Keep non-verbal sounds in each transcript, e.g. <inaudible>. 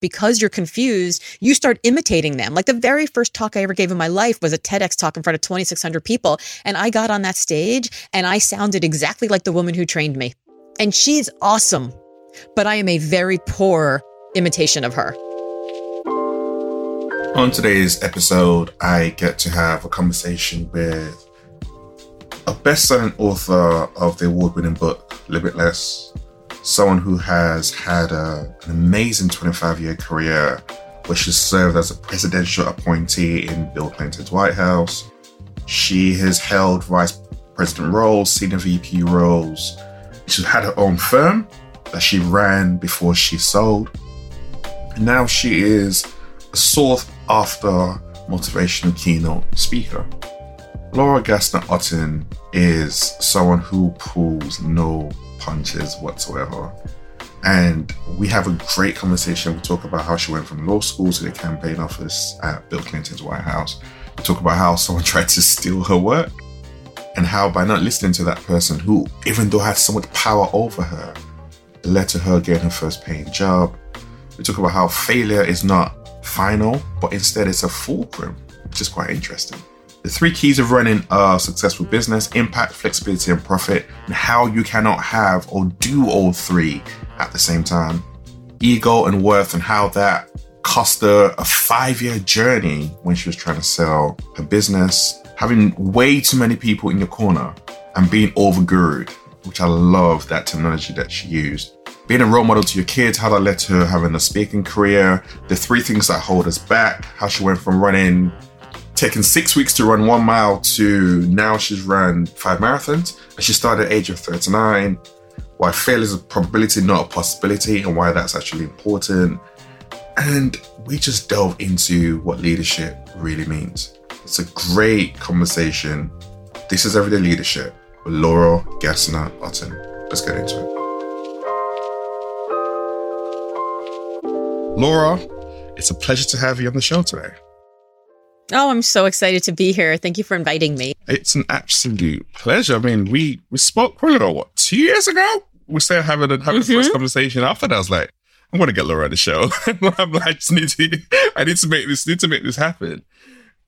because you're confused, you start imitating them. Like the very first talk I ever gave in my life was a TEDx talk in front of 2,600 people. And I got on that stage and I sounded exactly like the woman who trained me. And she's awesome, but I am a very poor imitation of her. On today's episode, I get to have a conversation with a best selling author of the award winning book, Limitless, someone who has had a, an amazing 25 year career where she served as a presidential appointee in Bill Clinton's White House. She has held vice president roles, senior VP roles. She had her own firm that she ran before she sold. And now she is a sought after motivational keynote speaker. Laura Gassner Otting is someone who pulls no punches whatsoever. And we have a great conversation. We talk about how she went from law school to the campaign office at Bill Clinton's White House. We talk about how someone <laughs> tried to steal her work and how by not listening to that person who, even though had so much power over her, led to her getting her first paying job. We talk about how failure is not final, but instead it's a fulcrum, which is quite interesting. The three keys of running a successful business impact, flexibility, and profit, and how you cannot have or do all three at the same time. Ego and worth, and how that cost her a five year journey when she was trying to sell her business. Having way too many people in your corner and being overgurued, which I love that terminology that she used being a role model to your kids, how that led to her having a speaking career, the three things that hold us back, how she went from running, taking six weeks to run one mile to now she's run five marathons. And she started at age of 39, why failure is a probability, not a possibility, and why that's actually important. And we just delve into what leadership really means. It's a great conversation. This is Everyday Leadership with Laura Gassner Otting. Let's get into it. Laura, it's a pleasure to have you on the show today. Oh, I'm so excited to be here. Thank you for inviting me. It's an absolute pleasure. I mean, we we spoke probably what two years ago. We started having a having mm-hmm. first conversation. After that, I was like, I'm going to get Laura on the show. <laughs> I'm like, I just need to, I need to make this, need to make this happen.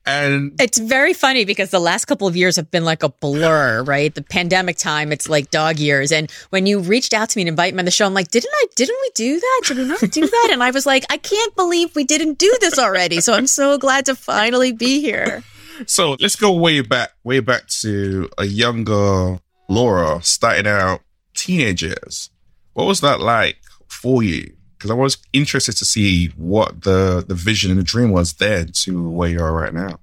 And it's very funny because the last couple of years have been like a blur, right? The pandemic time, it's like dog years. And when you reached out to me and invited me on the show, I'm like, didn't I, didn't we do that? Did we not do that? And I was like, I can't believe we didn't do this already. So I'm so glad to finally be here. So let's go way back, way back to a younger Laura starting out teenage years. What was that like for you? Because I was interested to see what the the vision and the dream was then to where you are right now.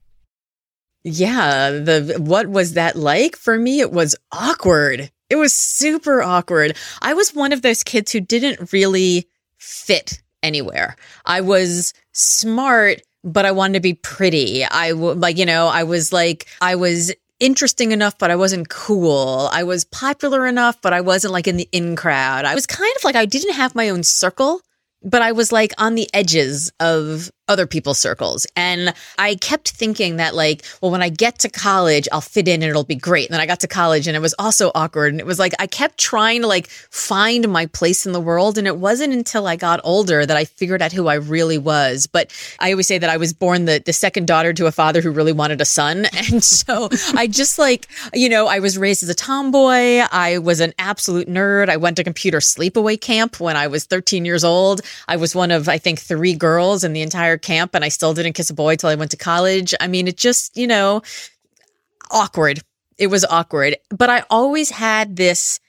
Yeah, the what was that like? For me, it was awkward. It was super awkward. I was one of those kids who didn't really fit anywhere. I was smart, but I wanted to be pretty. I like, you know, I was like, I was interesting enough, but I wasn't cool. I was popular enough, but I wasn't like in the in crowd. I was kind of like I didn't have my own circle but I was like on the edges of other people's circles. And I kept thinking that, like, well, when I get to college, I'll fit in and it'll be great. And then I got to college and it was also awkward. And it was like, I kept trying to like find my place in the world. And it wasn't until I got older that I figured out who I really was. But I always say that I was born the, the second daughter to a father who really wanted a son. <laughs> And so I just like, you know, I was raised as a tomboy. I was an absolute nerd. I went to computer sleepaway camp when I was 13 years old. I was one of, I think, three girls in the entire camp and I still didn't kiss a boy till I went to college. I mean, it just, you know, awkward. It was awkward. But I always had this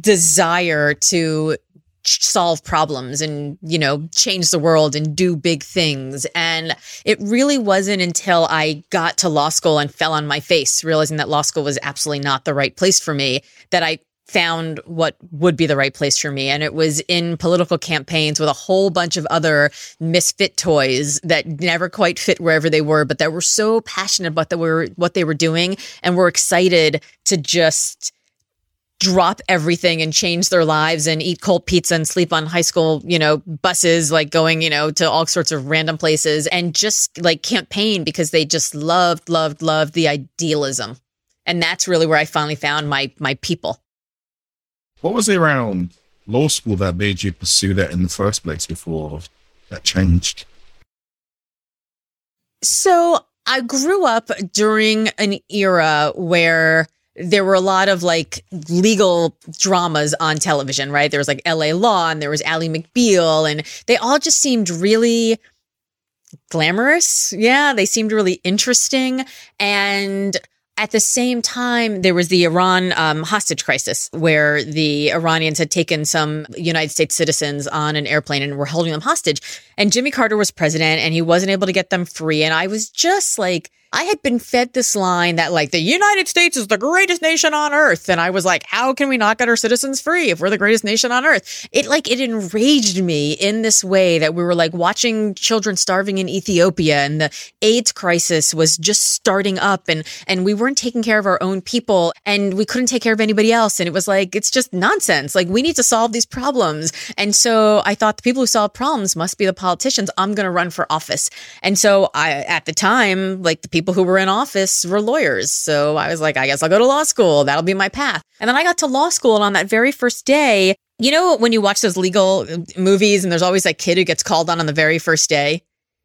desire to solve problems and you know change the world and do big things and it really wasn't until i got to law school and fell on my face realizing that law school was absolutely not the right place for me that i found what would be the right place for me. And it was in political campaigns with a whole bunch of other misfit toys that never quite fit wherever they were, but that were so passionate about the, were, what they were doing and were excited to just drop everything and change their lives and eat cold pizza and sleep on high school, you know, buses, like going, you know, to all sorts of random places and just like campaign because they just loved, loved, loved the idealism. And that's really where I finally found my my people. What was it around law school that made you pursue that in the first place before that changed? So I grew up during an era where there were a lot of like legal dramas on television, right? There was like LA Law and there was Ally McBeal, and they all just seemed really glamorous. Yeah, they seemed really interesting. And at the same time, there was the Iran um, hostage crisis where the Iranians had taken some United States citizens on an airplane and were holding them hostage. And Jimmy Carter was president and he wasn't able to get them free. And I was just like, I had been fed this line that like the United States is the greatest nation on earth. And I was like, how can we not get our citizens free if we're the greatest nation on earth? It like, it enraged me in this way that we were like watching children starving in Ethiopia and the AIDS crisis was just starting up and, and we weren't taking care of our own people and we couldn't take care of anybody else. And it was like, it's just nonsense. Like we need to solve these problems. And so I thought the people who solve problems must be the politicians. I'm going to run for office. And so I, at the time, like the people people who were in office were lawyers. So I was like, I guess I'll go to law school. That'll be my path. And then I got to law school. And on that very first day, you know, when you watch those legal uh, movies and there's always that kid who gets called on on the very first day,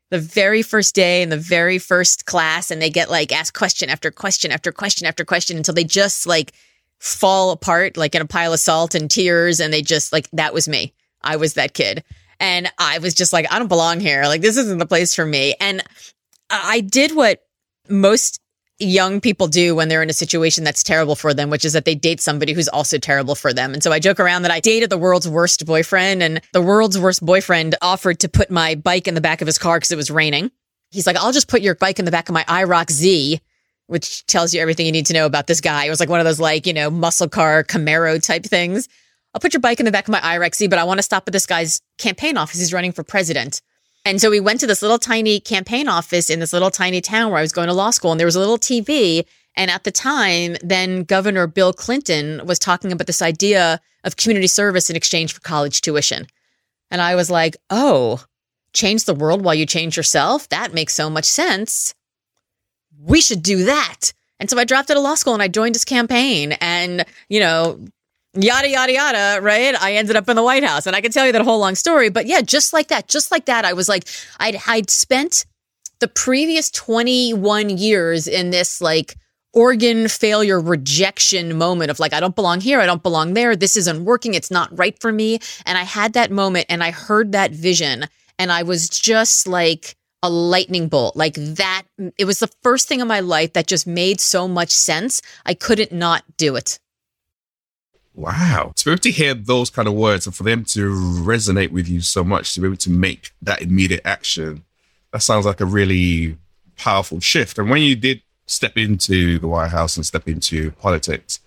the very first day in the very first class, and they get like asked question after question after question after question until they just like fall apart like in a pile of salt and tears. And they just like, that was me. I was that kid. And I was just like, I don't belong here. Like, this isn't the place for me. And I did what most young people do when they're in a situation that's terrible for them, which is that they date somebody who's also terrible for them. And so I joke around that I dated the world's worst boyfriend and the world's worst boyfriend offered to put my bike in the back of his car because it was raining. He's like, I'll just put your bike in the back of my IROC Z, which tells you everything you need to know about this guy. It was like one of those like, you know, muscle car Camaro type things. I'll put your bike in the back of my IROC Z, but I want to stop at this guy's campaign office. He's running for president. And so we went to this little tiny campaign office in this little tiny town where I was going to law school, and there was a little TV. And at the time, then Governor Bill Clinton was talking about this idea of community service in exchange for college tuition. And I was like, oh, change the world while you change yourself? That makes so much sense. We should do that. And so I dropped out of law school and I joined his campaign. And, you know, yada yada yada right? I ended up in the white house and i can tell you that whole long story but yeah just like that just like that i was like i'd i'd spent the previous 21 years in this like organ failure rejection moment of like i don't belong here i don't belong there this isn't working it's not right for me and i had that moment and i heard that vision and i was just like a lightning bolt like that it was the first thing in my life that just made so much sense i couldn't not do it Wow. To be able to hear those kind of words and for them to resonate with you so much, to be able to make that immediate action, that sounds like a really powerful shift. And when you did step into the White House and step into politics,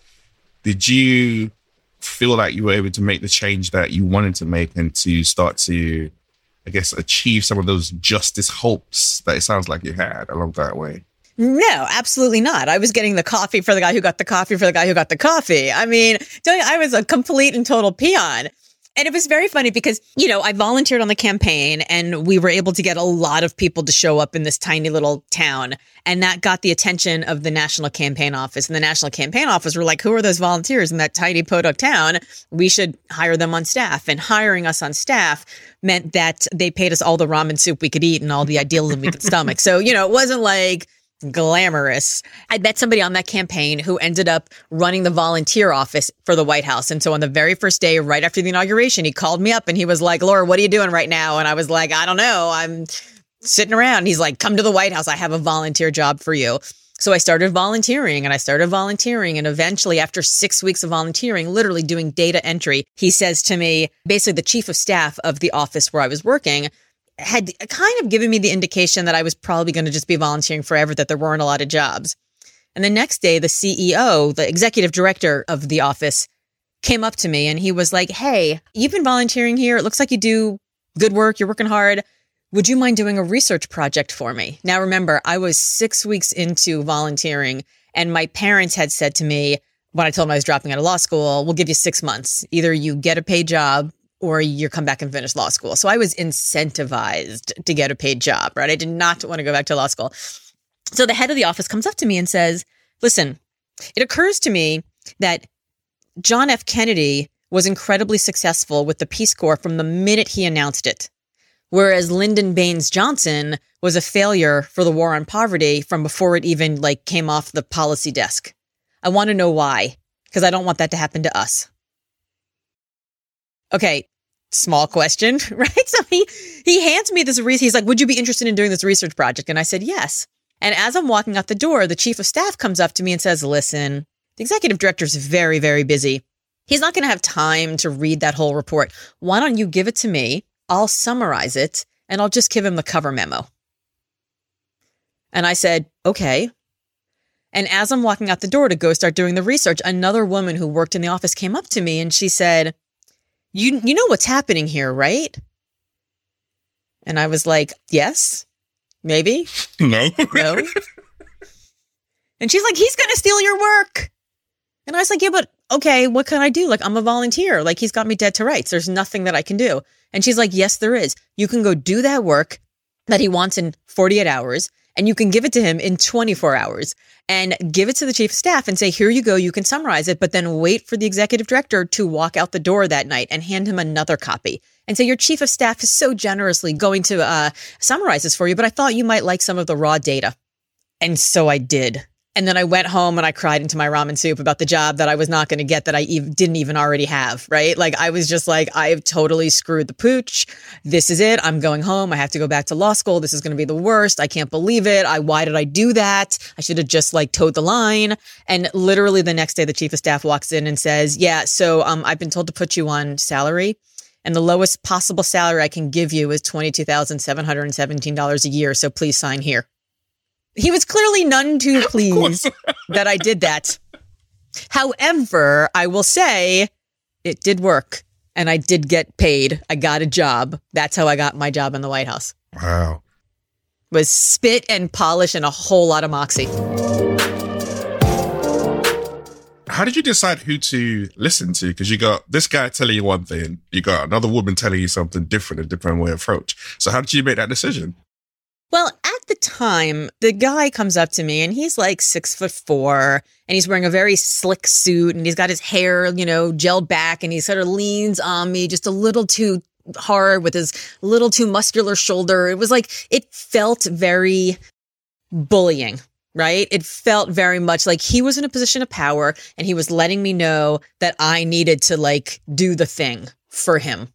did you feel like you were able to make the change that you wanted to make and to start to, I guess, achieve some of those justice hopes that it sounds like you had along that way? No, absolutely not. I was getting the coffee for the guy who got the coffee for the guy who got the coffee. I mean, I was a complete and total peon. And it was very funny because, you know, I volunteered on the campaign and we were able to get a lot of people to show up in this tiny little town. And that got the attention of the National Campaign Office. And the National Campaign Office were like, who are those volunteers in that tiny podunk town? We should hire them on staff. And hiring us on staff meant that they paid us all the ramen soup we could eat and all the idealism we could stomach. <laughs> So, you know, it wasn't like, glamorous. I met somebody on that campaign who ended up running the volunteer office for the White House. And so on the very first day, right after the inauguration, he called me up and he was like, Laura, what are you doing right now? And I was like, I don't know. I'm sitting around. He's like, come to the White House. I have a volunteer job for you. So I started volunteering and I started volunteering. And eventually, after six weeks of volunteering, literally doing data entry, he says to me, basically the chief of staff of the office where I was working, had kind of given me the indication that I was probably going to just be volunteering forever, that there weren't a lot of jobs. And the next day, the CEO, the executive director of the office, came up to me and he was like, Hey, you've been volunteering here. It looks like you do good work. You're working hard. Would you mind doing a research project for me? Now, remember, I was six weeks into volunteering and my parents had said to me, when I told them I was dropping out of law school, we'll give you six months. Either you get a paid job or you come back and finish law school. So I was incentivized to get a paid job, right? I did not want to go back to law school. So the head of the office comes up to me and says, listen, it occurs to me that John F. Kennedy was incredibly successful with the Peace Corps from the minute he announced it. whereas Lyndon Baines Johnson was a failure for the war on poverty from before it even like came off the policy desk. I want to know why, because I don't want that to happen to us. Okay, small question, <laughs> right? So he he hands me this research. He's like, "Would you be interested in doing this research project?" And I said, "Yes." And as I'm walking out the door, the chief of staff comes up to me and says, "Listen, the executive director is very, very busy. He's not going to have time to read that whole report. Why don't you give it to me? I'll summarize it and I'll just give him the cover memo." And I said, "Okay." And as I'm walking out the door to go start doing the research, another woman who worked in the office came up to me and she said, "You you know what's happening here, right?" And I was like, "Yes." Maybe? <laughs> No. No. and she's like, he's going to steal your work. And I was like, yeah, but okay, what can I do? Like, I'm a volunteer. Like, he's got me dead to rights. There's nothing that I can do. And she's like, yes, there is. You can go do that work that he wants in 48 hours and you can give it to him in 24 hours and give it to the chief of staff and say, here you go. You can summarize it, but then wait for the executive director to walk out the door that night and hand him another copy and say, your chief of staff is so generously going to uh, summarize this for you, but I thought you might like some of the raw data. And so I did. And then I went home and I cried into my ramen soup about the job that I was not going to get that I didn't even already have, right? Like I was just like, I've totally screwed the pooch. This is it. I'm going home. I have to go back to law school. This is going to be the worst. I can't believe it. I, why did I do that? I should have just like toed the line. And literally the next day, the chief of staff walks in and says, yeah, so, um, I've been told to put you on salary and the lowest possible salary I can give you is $22,717 a year. So please sign here. He was clearly none too pleased that I did that. However, I will say it did work and I did get paid. I got a job. That's how I got my job in the White House. Wow. Was spit and polish and a whole lot of moxie. How did you decide who to listen to? Because you got this guy telling you one thing, you got another woman telling you something different, a different way of approach. So how did you make that decision? Well, at the time, the guy comes up to me and he's like six foot four and he's wearing a very slick suit and he's got his hair, you know, gelled back and he sort of leans on me just a little too hard with his little too muscular shoulder. It was like, it felt very bullying, right? It felt very much like he was in a position of power and he was letting me know that I needed to like do the thing for him.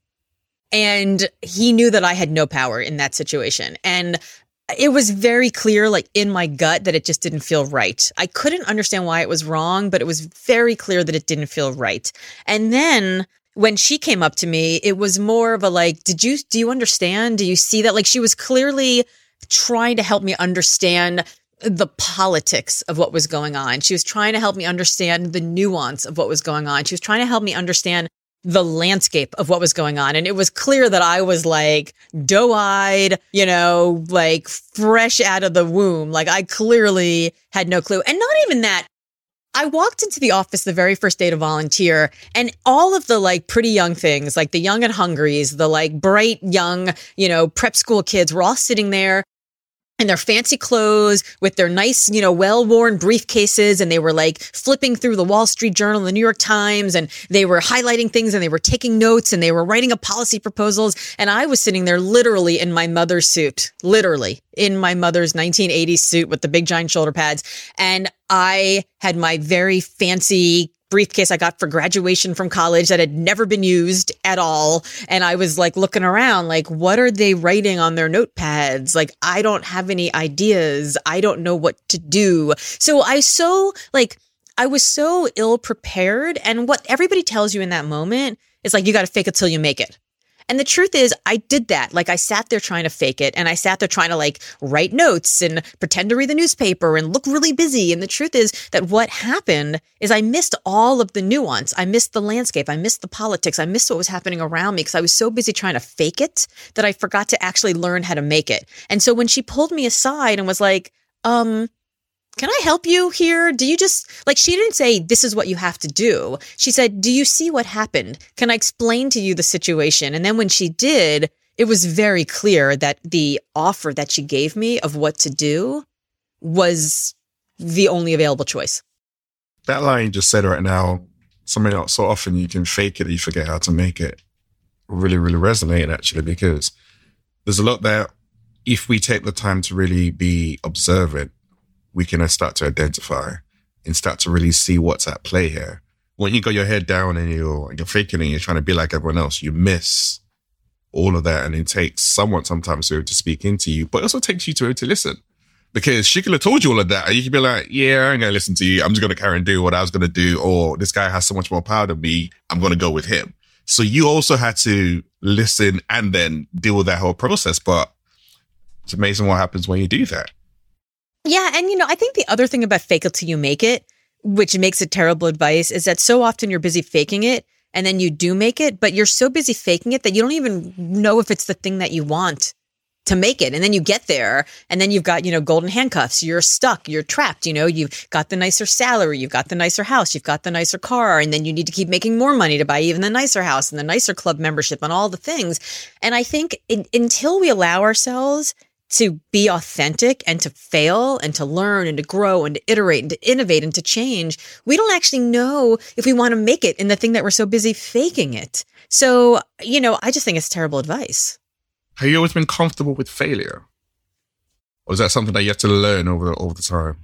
And he knew that I had no power in that situation. And it was very clear, like in my gut, that it just didn't feel right. I couldn't understand why it was wrong, but it was very clear that it didn't feel right. And then when she came up to me, it was more of a like, did you, do you understand? Do you see that? Like she was clearly trying to help me understand the politics of what was going on. She was trying to help me understand the nuance of what was going on. She was trying to help me understand the landscape of what was going on. And it was clear that I was like doe eyed, you know, like fresh out of the womb. Like I clearly had no clue. And not even that. I walked into the office the very first day to volunteer and all of the like pretty young things, like the young and hungries, the like bright young, you know, prep school kids were all sitting there in their fancy clothes with their nice, you know, well-worn briefcases and they were like flipping through the Wall Street Journal, the New York Times and they were highlighting things and they were taking notes and they were writing up policy proposals and I was sitting there literally in my mother's suit, literally in my mother's 1980s suit with the big giant shoulder pads and I had my very fancy briefcase I got for graduation from college that had never been used at all. And I was like looking around, like, what are they writing on their notepads? Like, I don't have any ideas. I don't know what to do. So I so like, I was so ill prepared. And what everybody tells you in that moment is like, you got to fake it till you make it. And the truth is, I did that. Like, I sat there trying to fake it and I sat there trying to like write notes and pretend to read the newspaper and look really busy. And the truth is that what happened is I missed all of the nuance. I missed the landscape. I missed the politics. I missed what was happening around me because I was so busy trying to fake it that I forgot to actually learn how to make it. And so when she pulled me aside and was like, um, can I help you here? Do you just like she didn't say this is what you have to do. She said, "Do you see what happened? Can I explain to you the situation?" And then when she did, it was very clear that the offer that she gave me of what to do was the only available choice. That line you just said right now, something else so often you can fake it, you forget how to make it. Really, really resonated actually because there's a lot there. if we take the time to really be observant, we can start to identify and start to really see what's at play here. When you got your head down and you're, you're faking and you're trying to be like everyone else, you miss all of that. And it takes someone sometimes to, to speak into you, but it also takes you to, to listen. Because she could have told you all of that. And you could be like, yeah, I'm to listen to you. I'm just to carry and do what I was to do. Or this guy has so much more power than me. I'm to go with him. So you also had to listen and then deal with that whole process. But it's amazing what happens when you do that. Yeah. And, you know, I think the other thing about fake it till you make it, which makes it terrible advice, is that so often you're busy faking it and then you do make it, but you're so busy faking it that you don't even know if it's the thing that you want to make it. And then you get there and then you've got, you know, golden handcuffs. You're stuck. You're trapped. You know, you've got the nicer salary. You've got the nicer house. You've got the nicer car. And then you need to keep making more money to buy even the nicer house and the nicer club membership and all the things. And I think in, until we allow ourselves to be authentic and to fail and to learn and to grow and to iterate and to innovate and to change, we don't actually know if we want to make it in the thing that we're so busy faking it. So, you know, I just think it's terrible advice. Have you always been comfortable with failure? Or is that something that you have to learn over, the, over the time?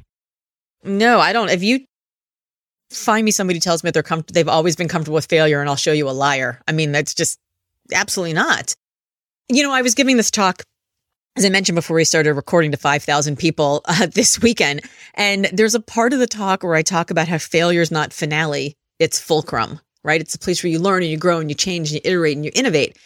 No, I don't. If you find me somebody who tells me that they're com- they've always been comfortable with failure and I'll show you a liar. I mean, that's just absolutely not. You know, I was giving this talk as I mentioned before we started recording to 5,000 people uh, <laughs> this weekend. And there's a part of the talk where I talk about how failure is not finale, it's fulcrum, right? It's a place where you learn and you grow and you change and you iterate and you innovate.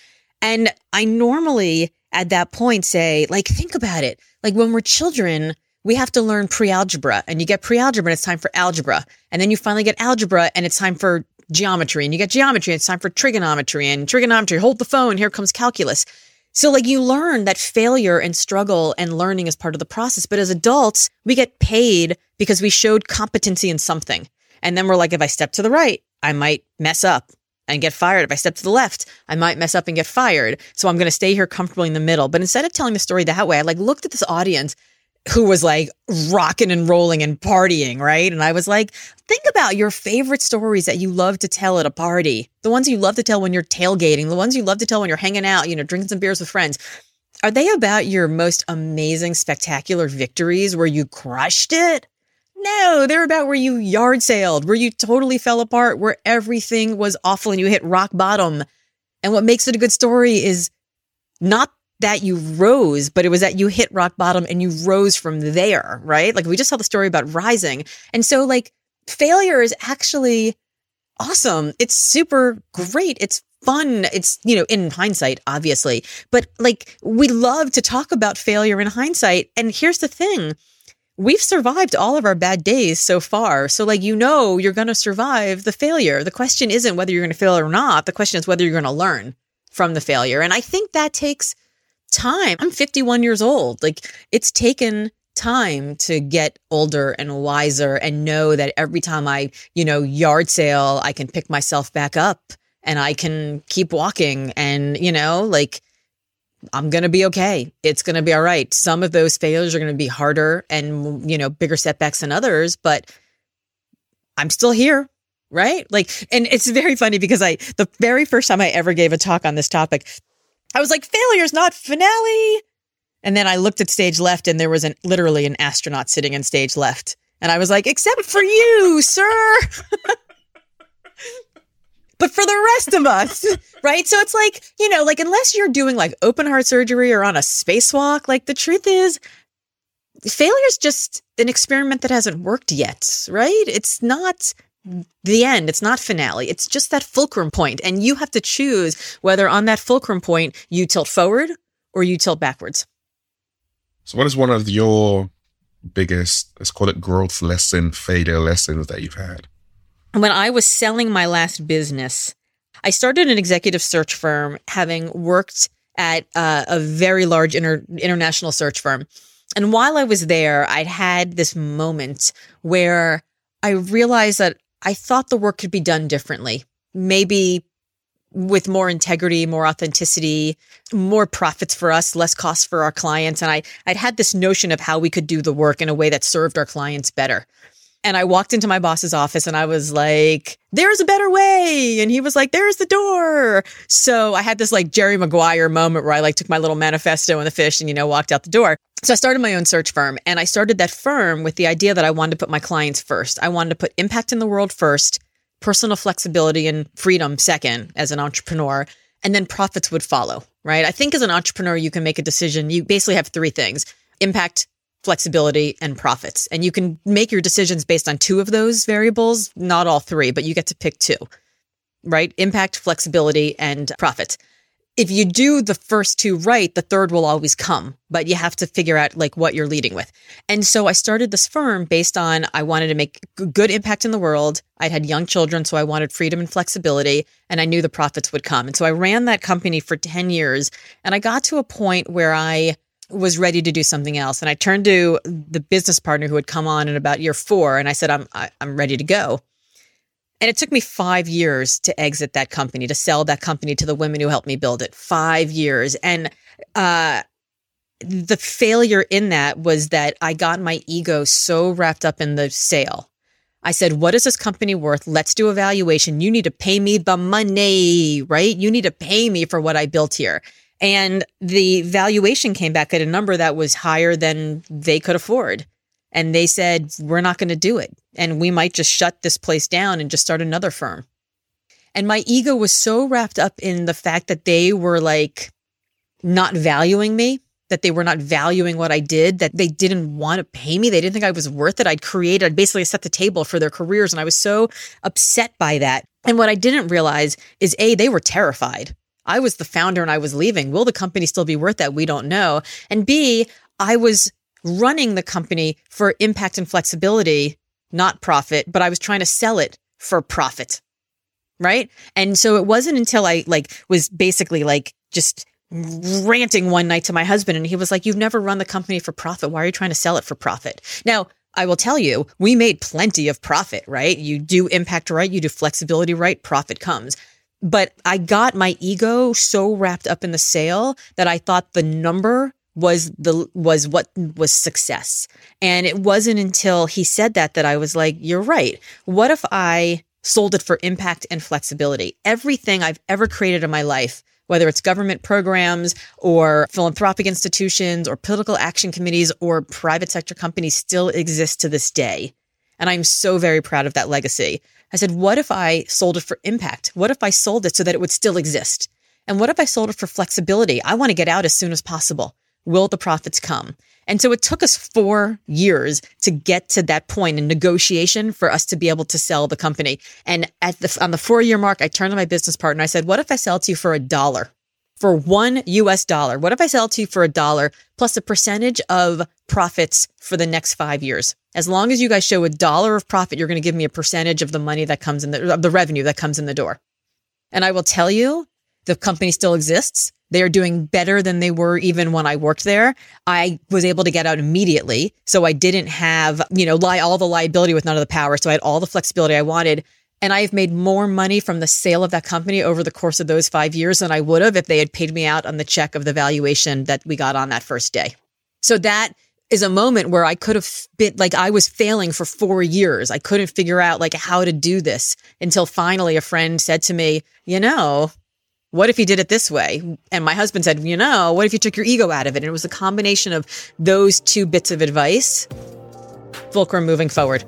And I normally at that point say, like, think about it. Like when we're children, we have to learn pre-algebra and you get pre-algebra and it's time for algebra. And then you finally get algebra and it's time for geometry and you get geometry and it's time for trigonometry and trigonometry. Hold the phone. Here comes calculus. So like you learn that failure and struggle and learning is part of the process. But as adults, we get paid because we showed competency in something. And then we're like, if I step to the right, I might mess up and get fired. If I step to the left, I might mess up and get fired. So I'm going to stay here comfortably in the middle. But instead of telling the story that way, I like looked at this audience who was like rocking and rolling and partying, right? And I was like, think about your favorite stories that you love to tell at a party, the ones you love to tell when you're tailgating, the ones you love to tell when you're hanging out, you know, drinking some beers with friends. Are they about your most amazing, spectacular victories where you crushed it? No, they're about where you yard sailed, where you totally fell apart, where everything was awful and you hit rock bottom. And what makes it a good story is not that you rose, but it was that you hit rock bottom and you rose from there, right? Like we just saw the story about rising. And so like failure is actually awesome. It's super great. It's fun. It's, you know, in hindsight, obviously, but like we love to talk about failure in hindsight. And here's the thing. We've survived all of our bad days so far. So like, you know, you're going to survive the failure. The question isn't whether you're going to fail or not. The question is whether you're going to learn from the failure. And I think that takes time. I'm 51 years old. Like it's taken time to get older and wiser and know that every time I, you know, yard sale, I can pick myself back up and I can keep walking and, you know, like I'm going to be okay. It's going to be all right. Some of those failures are going to be harder and, you know, bigger setbacks than others, but I'm still here. Right. Like, and it's very funny because I, the very first time I ever gave a talk on this topic, I was like, failure's not finale. And then I looked at stage left and there was an literally an astronaut sitting in stage left. And I was like, except for you, sir. <laughs> but for the rest of us, right? So it's like, you know, like unless you're doing like open heart surgery or on a spacewalk, like the truth is failure is just an experiment that hasn't worked yet, right? It's not the end. It's not finale. It's just that fulcrum point. And you have to choose whether on that fulcrum point you tilt forward or you tilt backwards. So, what is one of your biggest, let's call it growth lesson, failure lessons that you've had? When I was selling my last business, I started an executive search firm having worked at uh, a very large inter- international search firm. And while I was there, I'd had this moment where I realized that I thought the work could be done differently. Maybe with more integrity, more authenticity, more profits for us, less costs for our clients. And I, I'd had this notion of how we could do the work in a way that served our clients better. And I walked into my boss's office and I was like, there's a better way. And he was like, there's the door. So I had this like Jerry Maguire moment where I like took my little manifesto and the fish and, you know, walked out the door. So I started my own search firm and I started that firm with the idea that I wanted to put my clients first. I wanted to put impact in the world first, personal flexibility and freedom second as an entrepreneur, and then profits would follow, right? I think as an entrepreneur, you can make a decision. You basically have three things impact, flexibility, and profits. And you can make your decisions based on two of those variables, not all three, but you get to pick two, right? Impact, flexibility, and profit. If you do the first two right, the third will always come, but you have to figure out like what you're leading with. And so I started this firm based on I wanted to make good impact in the world. I'd had young children, so I wanted freedom and flexibility, and I knew the profits would come. And so I ran that company for 10 years, and I got to a point where I was ready to do something else. And I turned to the business partner who had come on in about year four, and I said, "I'm I, am i am ready to go." And it took me five years to exit that company, to sell that company to the women who helped me build it. Five years, and uh, the failure in that was that I got my ego so wrapped up in the sale. I said, What is this company worth? Let's do a valuation. You need to pay me the money, right? You need to pay me for what I built here. And the valuation came back at a number that was higher than they could afford. And they said, we're not going to do it. And we might just shut this place down and just start another firm. And my ego was so wrapped up in the fact that they were like not valuing me, that they were not valuing what I did, that they didn't want to pay me. They didn't think I was worth it. I'd created, I'd basically set the table for their careers. And I was so upset by that. And what I didn't realize is A, they were terrified I was the founder and I was leaving. Will the company still be worth that? We don't know. And B, I was running the company for impact and flexibility, not profit, but I was trying to sell it for profit. Right. And so it wasn't until I like was basically like just ranting one night to my husband and he was like, you've never run the company for profit. Why are you trying to sell it for profit? Now, I will tell you, we made plenty of profit, right? You do impact right, you do flexibility right, profit comes but I got my ego so wrapped up in the sale that I thought the number was the was what was success. And it wasn't until he said that that I was like, you're right. What if I sold it for impact and flexibility? Everything I've ever created in my life, whether it's government programs or philanthropic institutions or political action committees or private sector companies still exist to this day. And I'm so very proud of that legacy. I said, what if I sold it for impact? What if I sold it so that it would still exist? And what if I sold it for flexibility? I want to get out as soon as possible. Will the profits come? And so it took us four years to get to that point in negotiation for us to be able to sell the company. And at the, on the four year mark, I turned to my business partner. I said, what if I sell it to you for a dollar? For one US dollar? What if I sell it to you for a dollar plus a percentage of profits for the next five years? As long as you guys show a dollar of profit, you're going to give me a percentage of the money that comes in the, the revenue that comes in the door. And I will tell you, the company still exists. They are doing better than they were even when I worked there. I was able to get out immediately. So I didn't have, you know, lie all the liability with none of the power. So I had all the flexibility I wanted. And I've made more money from the sale of that company over the course of those five years than I would have if they had paid me out on the check of the valuation that we got on that first day. So that is a moment where I could have been like I was failing for four years. I couldn't figure out like how to do this until finally a friend said to me, you know, what if you did it this way? And my husband said, you know, what if you took your ego out of it? And it was a combination of those two bits of advice. Fulcrum moving forward.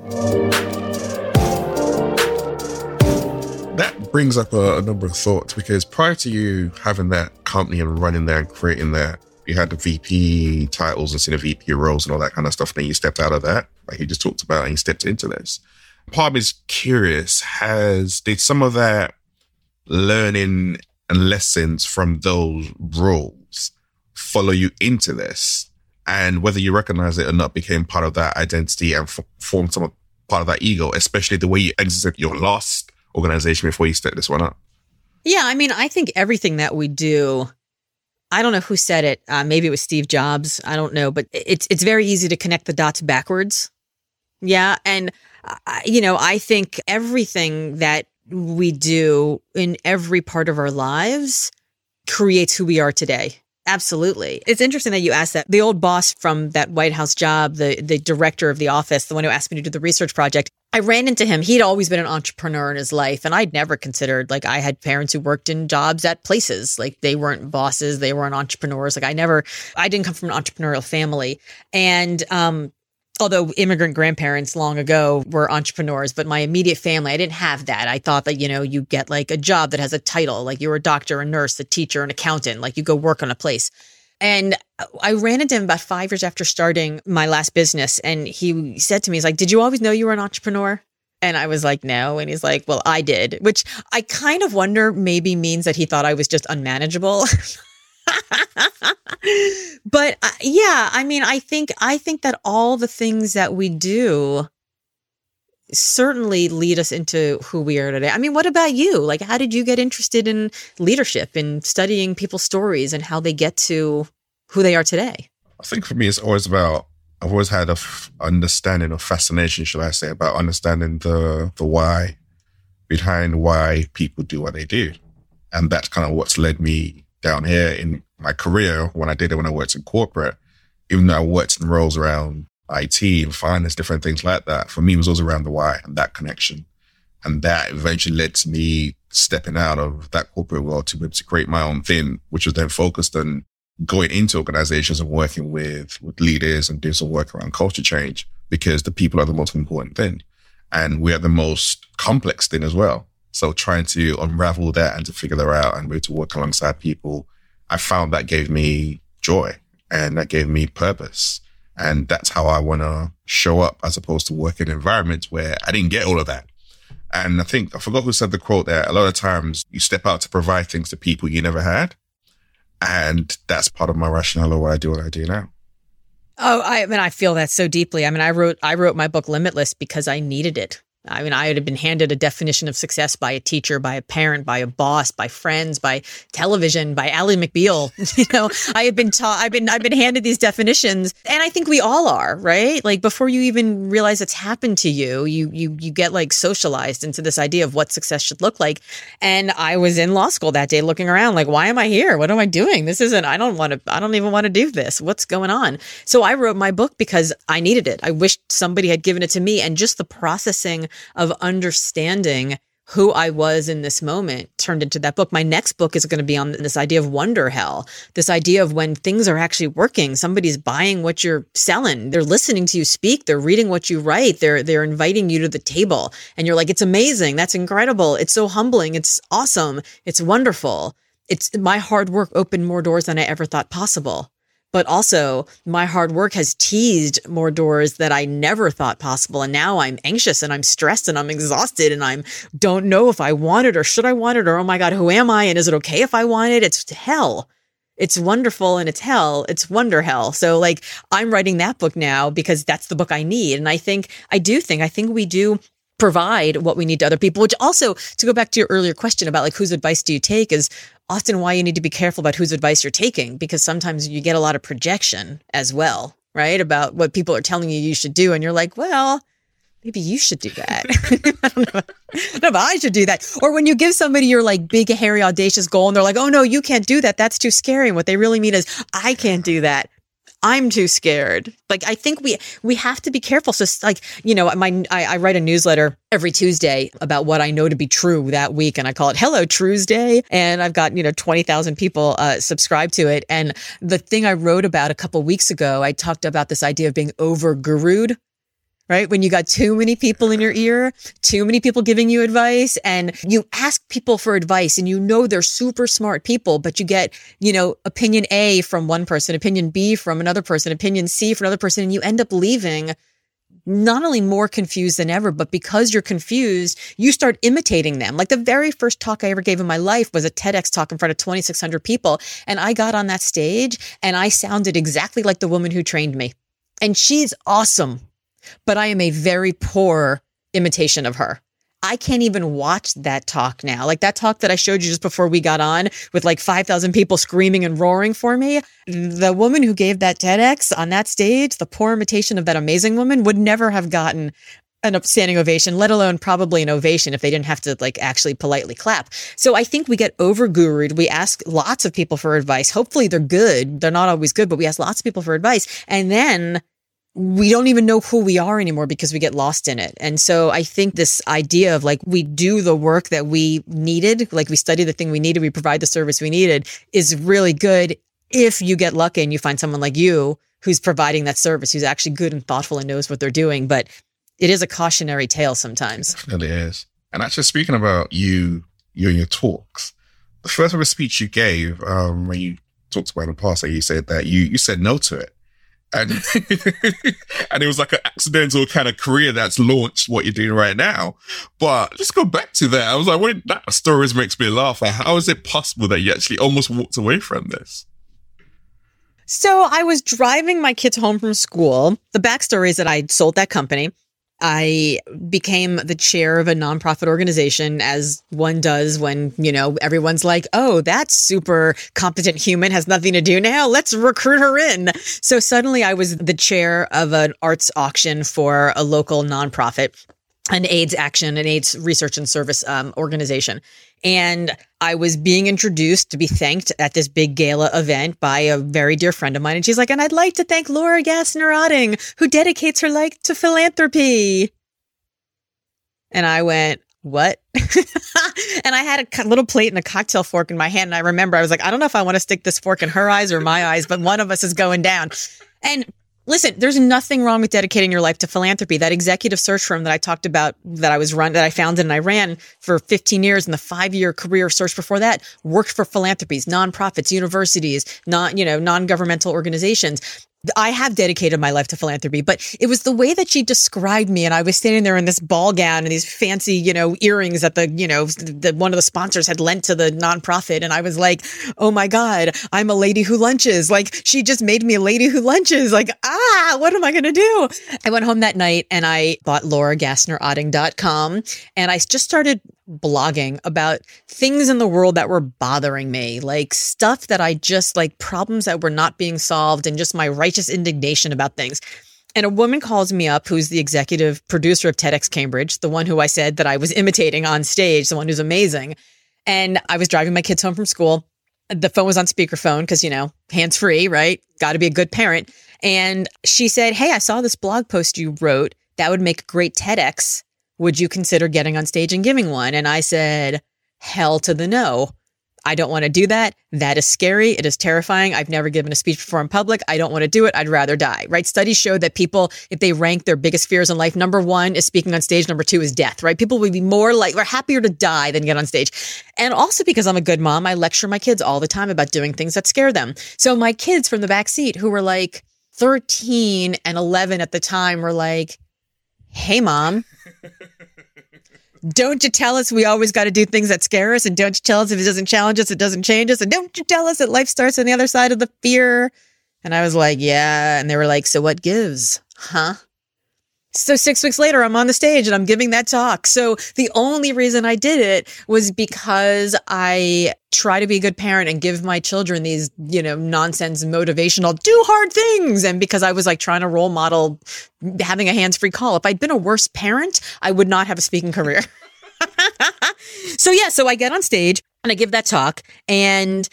Brings up a, a number of thoughts because prior to you having that company and running there and creating that, you had the VP titles and senior VP roles and all that kind of stuff. And then you stepped out of that, like you just talked about, and you stepped into this. Part of is curious, has did some of that learning and lessons from those roles follow you into this? And whether you recognize it or not became part of that identity and f- formed some part of that ego, especially the way you exited your last organization before you stepped this one up. Yeah, I mean, I think everything that we do I don't know who said it. Uh, maybe it was Steve Jobs. I don't know, but it's it's very easy to connect the dots backwards. Yeah, and uh, you know, I think everything that we do in every part of our lives creates who we are today. Absolutely. It's interesting that you asked that. The old boss from that White House job, the the director of the office, the one who asked me to do the research project, I ran into him. He'd always been an entrepreneur in his life, and I'd never considered like I had parents who worked in jobs at places. Like they weren't bosses, they weren't entrepreneurs. Like I never I didn't come from an entrepreneurial family. And um although immigrant grandparents long ago were entrepreneurs, but my immediate family, I didn't have that. I thought that, you know, you get like a job that has a title, like you're a doctor, a nurse, a teacher, an accountant, like you go work on a place. And I ran into him about five years after starting my last business. And he said to me, he's like, Did you always know you were an entrepreneur? And I was like, No. And he's like, Well, I did, which I kind of wonder maybe means that he thought I was just unmanageable. <laughs> but uh, yeah, I mean, I think I think that all the things that we do certainly lead us into who we are today. I mean, what about you? Like how did you get interested in leadership and studying people's stories and how they get to who they are today? I think for me it's always about I've always had a f- understanding or fascination, should I say, about understanding the the why behind why people do what they do. And that's kind of what's led me down here in my career when I did it when I worked in corporate, even though I worked in roles around IT and finance, different things like that, for me, was always around the why and that connection. And that eventually led to me stepping out of that corporate world to be able to create my own thing, which was then focused on going into organizations and working with, with leaders and doing some work around culture change because the people are the most important thing. And we are the most complex thing as well. So trying to unravel that and to figure that out and be able to work alongside people, I found that gave me joy and that gave me purpose. And that's how I want to show up as opposed to work in environments where I didn't get all of that. And I think, I forgot who said the quote there. A lot of times you step out to provide things to people you never had. And that's part of my rationale of why I do what I do now. Oh, I, I mean, I feel that so deeply. I mean, I wrote, I wrote my book Limitless because I needed it. I mean, I had been handed a definition of success by a teacher, by a parent, by a boss, by friends, by television, by Ally McBeal. <laughs> you know, I had been taught, I've been, I've been handed these definitions, and I think we all are, right? Like before you even realize it's happened to you, you, you, you get like socialized into this idea of what success should look like. And I was in law school that day, looking around, like, why am I here? What am I doing? This isn't. I don't want to. I don't even want to do this. What's going on? So I wrote my book because I needed it. I wished somebody had given it to me, and just the processing of understanding who I was in this moment turned into that book. My next book is going to be on this idea of wonder hell, this idea of when things are actually working. Somebody's buying what you're selling. They're listening to you speak. They're reading what you write. They're, they're inviting you to the table and you're like, it's amazing. That's incredible. It's so humbling. It's awesome. It's wonderful. It's my hard work opened more doors than I ever thought possible but also my hard work has teased more doors that I never thought possible. And now I'm anxious and I'm stressed and I'm exhausted and I'm don't know if I want it or should I want it or oh my God, who am I? And is it okay if I want it? It's hell. It's wonderful and it's hell. It's wonder hell. So like I'm writing that book now because that's the book I need. And I think I do think I think we do provide what we need to other people, which also to go back to your earlier question about like whose advice do you take is often why you need to be careful about whose advice you're taking because sometimes you get a lot of projection as well, right? About what people are telling you you should do. And you're like, well, maybe you should do that. <laughs> I don't know. No, but I should do that. Or when you give somebody your like big, hairy, audacious goal and they're like, oh no, you can't do that. That's too scary. And what they really mean is, I can't do that. I'm too scared. Like I think we we have to be careful. So like you know, my I, I, write a newsletter every Tuesday about what I know to be true that week, and I call it Hello Tuesday. And I've got you know twenty thousand people uh, subscribe to it. And the thing I wrote about a couple weeks ago, I talked about this idea of being over gurued right? When you got too many people in your ear, too many people giving you advice and you ask people for advice and you know they're super smart people, but you get, you know, opinion A from one person, opinion B from another person, opinion C from another person, and you end up leaving not only more confused than ever, but because you're confused, you start imitating them. Like the very first talk I ever gave in my life was a TEDx talk in front of 2,600 people. And I got on that stage and I sounded exactly like the woman who trained me. And she's awesome but I am a very poor imitation of her. I can't even watch that talk now. Like that talk that I showed you just before we got on with like 5,000 people screaming and roaring for me. The woman who gave that TEDx on that stage, the poor imitation of that amazing woman would never have gotten an standing ovation, let alone probably an ovation if they didn't have to like actually politely clap. So I think we get over gurued. We ask lots of people for advice. Hopefully they're good. They're not always good, but we ask lots of people for advice. And then we don't even know who we are anymore because we get lost in it. And so I think this idea of like we do the work that we needed, like we study the thing we needed, we provide the service we needed is really good if you get lucky and you find someone like you who's providing that service, who's actually good and thoughtful and knows what they're doing. But it is a cautionary tale sometimes. It definitely is. And actually, speaking about you, you and your talks, the first ever speech you gave, um, when you talked about in the past, that you said that you you said no to it, and <laughs> and it was like an accidental kind of career that's launched what you're doing right now. But let's go back to that. I was like, what that story makes me laugh. How is it possible that you actually almost walked away from this? So I was driving my kids home from school. The backstory is that I sold that company. I became the chair of a nonprofit organization, as one does when, you know, everyone's like, oh, that super competent human has nothing to do now. Let's recruit her in. So suddenly I was the chair of an arts auction for a local nonprofit an AIDS action, an AIDS research and service um, organization. And I was being introduced to be thanked at this big gala event by a very dear friend of mine. And she's like, and I'd like to thank Laura Gassner Otting, who dedicates her life to philanthropy. And I went, what? <laughs> and I had a little plate and a cocktail fork in my hand. And I remember I was like, I don't know if I want to stick this fork in her eyes or my eyes, but one of us is going down. And Listen, there's nothing wrong with dedicating your life to philanthropy. That executive search firm that I talked about, that I was run, that I founded and I ran for 15 years, and the five year career search before that worked for philanthropies, nonprofits, universities, non, you know, non governmental organizations. I have dedicated my life to philanthropy, but it was the way that she described me. And I was standing there in this ball gown and these fancy, you know, earrings that the, you know, the, one of the sponsors had lent to the nonprofit. And I was like, oh my God, I'm a lady who lunches. Like she just made me a lady who lunches. Like, ah, what am I going to do? I went home that night and I bought lauragassnerotting.com and I just started blogging about things in the world that were bothering me, like stuff that I just like problems that were not being solved and just my righteous indignation about things. And a woman calls me up who's the executive producer of TEDx Cambridge, the one who I said that I was imitating on stage, the one who's amazing. And I was driving my kids home from school. The phone was on speakerphone because, you know, hands free, right? Got to be a good parent. And she said, Hey, I saw this blog post you wrote that would make a great TEDx would you consider getting on stage and giving one? And I said, hell to the no. I don't want to do that. That is scary. It is terrifying. I've never given a speech before in public. I don't want to do it. I'd rather die. Right? Studies show that people, if they rank their biggest fears in life, number one is speaking on stage. Number two is death. Right? People would be more like, or happier to die than get on stage. And also because I'm a good mom, I lecture my kids all the time about doing things that scare them. So my kids from the back seat who were like 13 and 11 at the time were like, Hey, mom don't you tell us we always got to do things that scare us? And don't you tell us if it doesn't challenge us, it doesn't change us? And don't you tell us that life starts on the other side of the fear? And I was like, yeah. And they were like, so what gives? Huh? So six weeks later, I'm on the stage and I'm giving that talk. So the only reason I did it was because I try to be a good parent and give my children these, you know, nonsense motivational, do hard things. And because I was like trying to role model having a hands free call. If I'd been a worse parent, I would not have a speaking career. <laughs> so yeah, so I get on stage and I give that talk and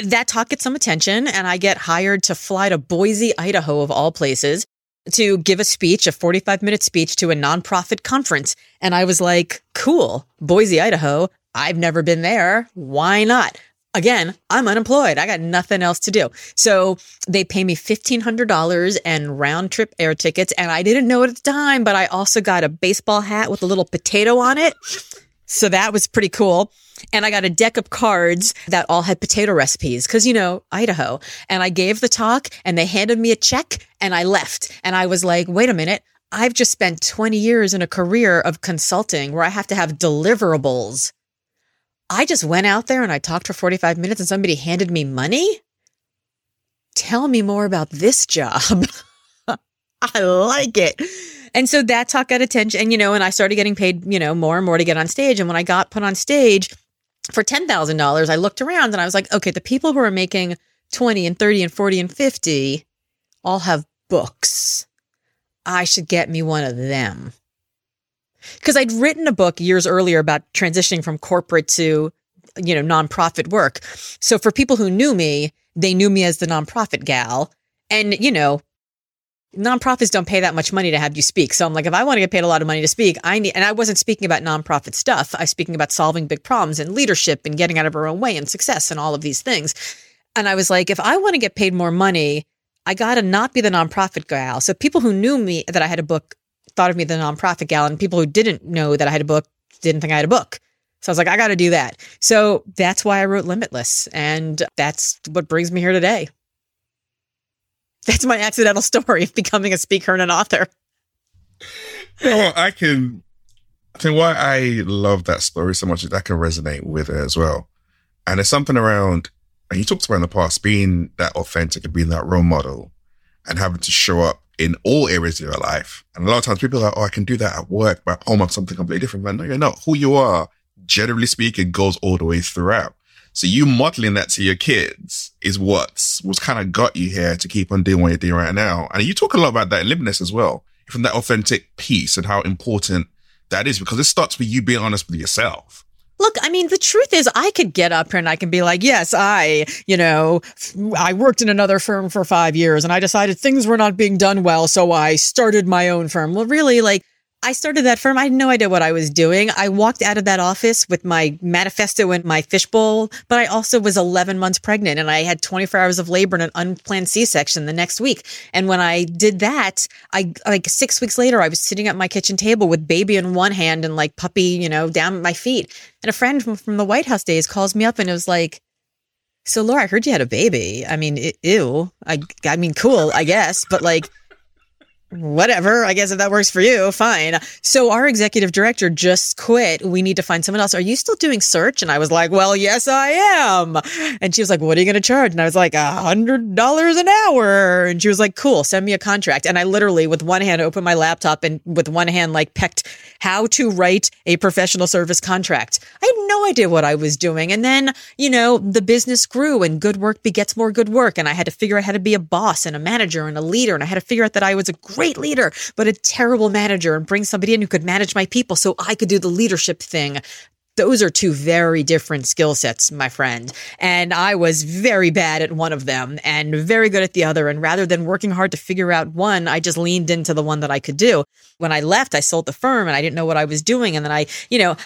that talk gets some attention and I get hired to fly to Boise, Idaho of all places to give a speech, a 45 minute speech to a nonprofit conference. And I was like, cool, Boise, Idaho. I've never been there. Why not? Again, I'm unemployed. I got nothing else to do. So they pay me $1,500 and round trip air tickets. And I didn't know it at the time, but I also got a baseball hat with a little potato on it. So that was pretty cool. And I got a deck of cards that all had potato recipes because, you know, Idaho. And I gave the talk and they handed me a check and I left. And I was like, wait a minute. I've just spent 20 years in a career of consulting where I have to have deliverables. I just went out there and I talked for 45 minutes and somebody handed me money. Tell me more about this job. <laughs> I like it. And so that talk got attention, and you know, and I started getting paid, you know, more and more to get on stage. And when I got put on stage for ten thousand dollars, I looked around and I was like, okay, the people who are making twenty and thirty and forty and fifty all have books. I should get me one of them. because I'd written a book years earlier about transitioning from corporate to, you know, nonprofit work. So for people who knew me, they knew me as the nonprofit gal. And, you know, nonprofits don't pay that much money to have you speak. So I'm like, if I want to get paid a lot of money to speak, I need, and I wasn't speaking about nonprofit stuff. I was speaking about solving big problems and leadership and getting out of our own way and success and all of these things. And I was like, if I want to get paid more money, I got to not be the nonprofit gal. So people who knew me that I had a book thought of me the nonprofit gal, and people who didn't know that I had a book didn't think I had a book. So I was like, I got to do that. So that's why I wrote Limitless. And that's what brings me here today. That's my accidental story of becoming a speaker and an author. Know I can, I think why I love that story so much is I can resonate with it as well. And there's something around, and you talked about in the past, being that authentic and being that role model and having to show up in all areas of your life. And a lot of times people are like, oh, I can do that at work, but at home I'm something completely different. But no, you're not. Who you are, generally speaking, goes all the way throughout. So you modeling that to your kids is what's what's kind of got you here to keep on doing what you're doing right now. And you talk a lot about that in as well, from that authentic piece and how important that is because it starts with you being honest with yourself. Look, I mean, the truth is, I could get up here and I can be like, yes, I, you know, I worked in another firm for five years and I decided things were not being done well. So I started my own firm. Well, really, like, I started that firm. I had no idea what I was doing. I walked out of that office with my manifesto and my fishbowl, but I also was 11 months pregnant and I had 24 hours of labor and an unplanned C-section the next week. And when I did that, I like six weeks later, I was sitting at my kitchen table with baby in one hand and like puppy, you know, down at my feet. And a friend from, from the White House days calls me up and it was like, so Laura, I heard you had a baby. I mean, ew. I, I mean, cool, I guess, but like, whatever. I guess if that works for you, fine. So our executive director just quit. We need to find someone else. Are you still doing search? And I was like, well, yes, I am. And she was like, what are you going to charge? And I was like, a hundred dollars an hour. And she was like, cool, send me a contract. And I literally with one hand opened my laptop and with one hand like pecked how to write a professional service contract. I had no idea what I was doing. And then, you know, the business grew and good work begets more good work. And I had to figure out how to be a boss and a manager and a leader. And I had to figure out that I was a great leader, but a terrible manager and bring somebody in who could manage my people so I could do the leadership thing. Those are two very different skill sets, my friend. And I was very bad at one of them and very good at the other. And rather than working hard to figure out one, I just leaned into the one that I could do. When I left, I sold the firm and I didn't know what I was doing. And then I, you know,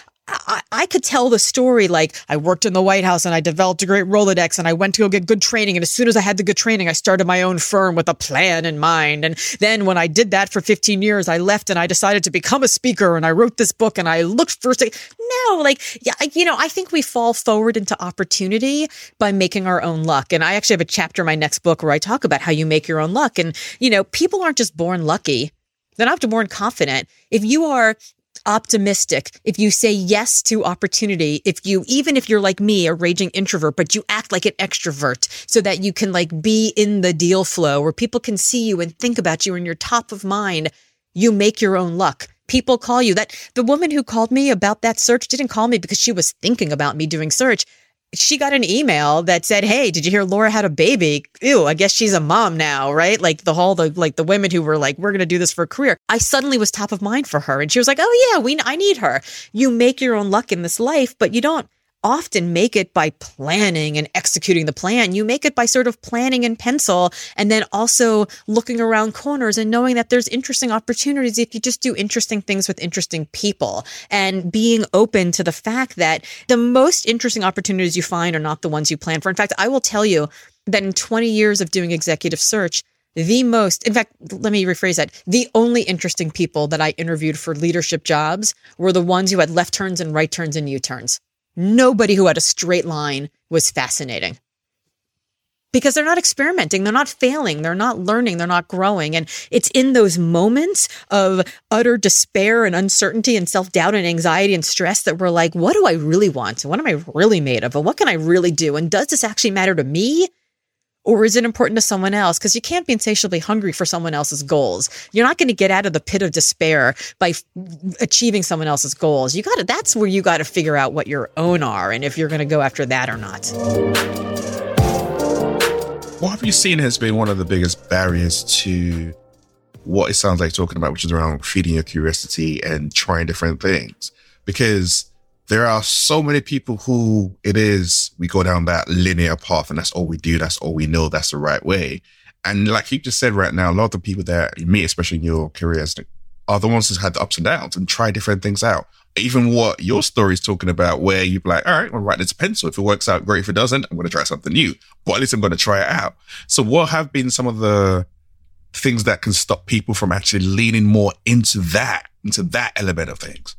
I, I, could tell the story like I worked in the White House and I developed a great Rolodex and I went to go get good training. And as soon as I had the good training, I started my own firm with a plan in mind. And then when I did that for 15 years, I left and I decided to become a speaker and I wrote this book and I looked for no, like, yeah, you know, I think we fall forward into opportunity by making our own luck. And I actually have a chapter in my next book where I talk about how you make your own luck. And, you know, people aren't just born lucky. They're not born confident. If you are optimistic, if you say yes to opportunity, if you, even if you're like me, a raging introvert, but you act like an extrovert so that you can like be in the deal flow where people can see you and think about you and you're top of mind, you make your own luck. People call you that the woman who called me about that search didn't call me because she was thinking about me doing search she got an email that said, "Hey, did you hear Laura had a baby? Ew, I guess she's a mom now, right?" Like the whole the like the women who were like, "We're going to do this for a career." I suddenly was top of mind for her, and she was like, "Oh yeah, we I need her." You make your own luck in this life, but you don't often make it by planning and executing the plan. You make it by sort of planning in pencil and then also looking around corners and knowing that there's interesting opportunities if you just do interesting things with interesting people and being open to the fact that the most interesting opportunities you find are not the ones you plan for. In fact, I will tell you that in 20 years of doing executive search, the most, in fact, let me rephrase that. The only interesting people that I interviewed for leadership jobs were the ones who had left turns and right turns and U turns. Nobody who had a straight line was fascinating because they're not experimenting, they're not failing, they're not learning, they're not growing. And it's in those moments of utter despair and uncertainty and self doubt and anxiety and stress that we're like, what do I really want? What am I really made of? And what can I really do? And does this actually matter to me? Or is it important to someone else? Because you can't be insatiably hungry for someone else's goals. You're not going to get out of the pit of despair by f- achieving someone else's goals. You got to, that's where you got to figure out what your own are and if you're going to go after that or not. What have you seen has been one of the biggest barriers to what it sounds like talking about, which is around feeding your curiosity and trying different things. Because there are so many people who it is, we go down that linear path and that's all we do. That's all we know. That's the right way. And like you just said right now, a lot of the people that you meet, especially in your careers, are the ones who's had the ups and downs and try different things out. Even what your story is talking about, where you're like, all right, I'm write this pencil. If it works out, great. If it doesn't, I'm going to try something new. But at least I'm going to try it out. So what have been some of the things that can stop people from actually leaning more into that, into that element of things?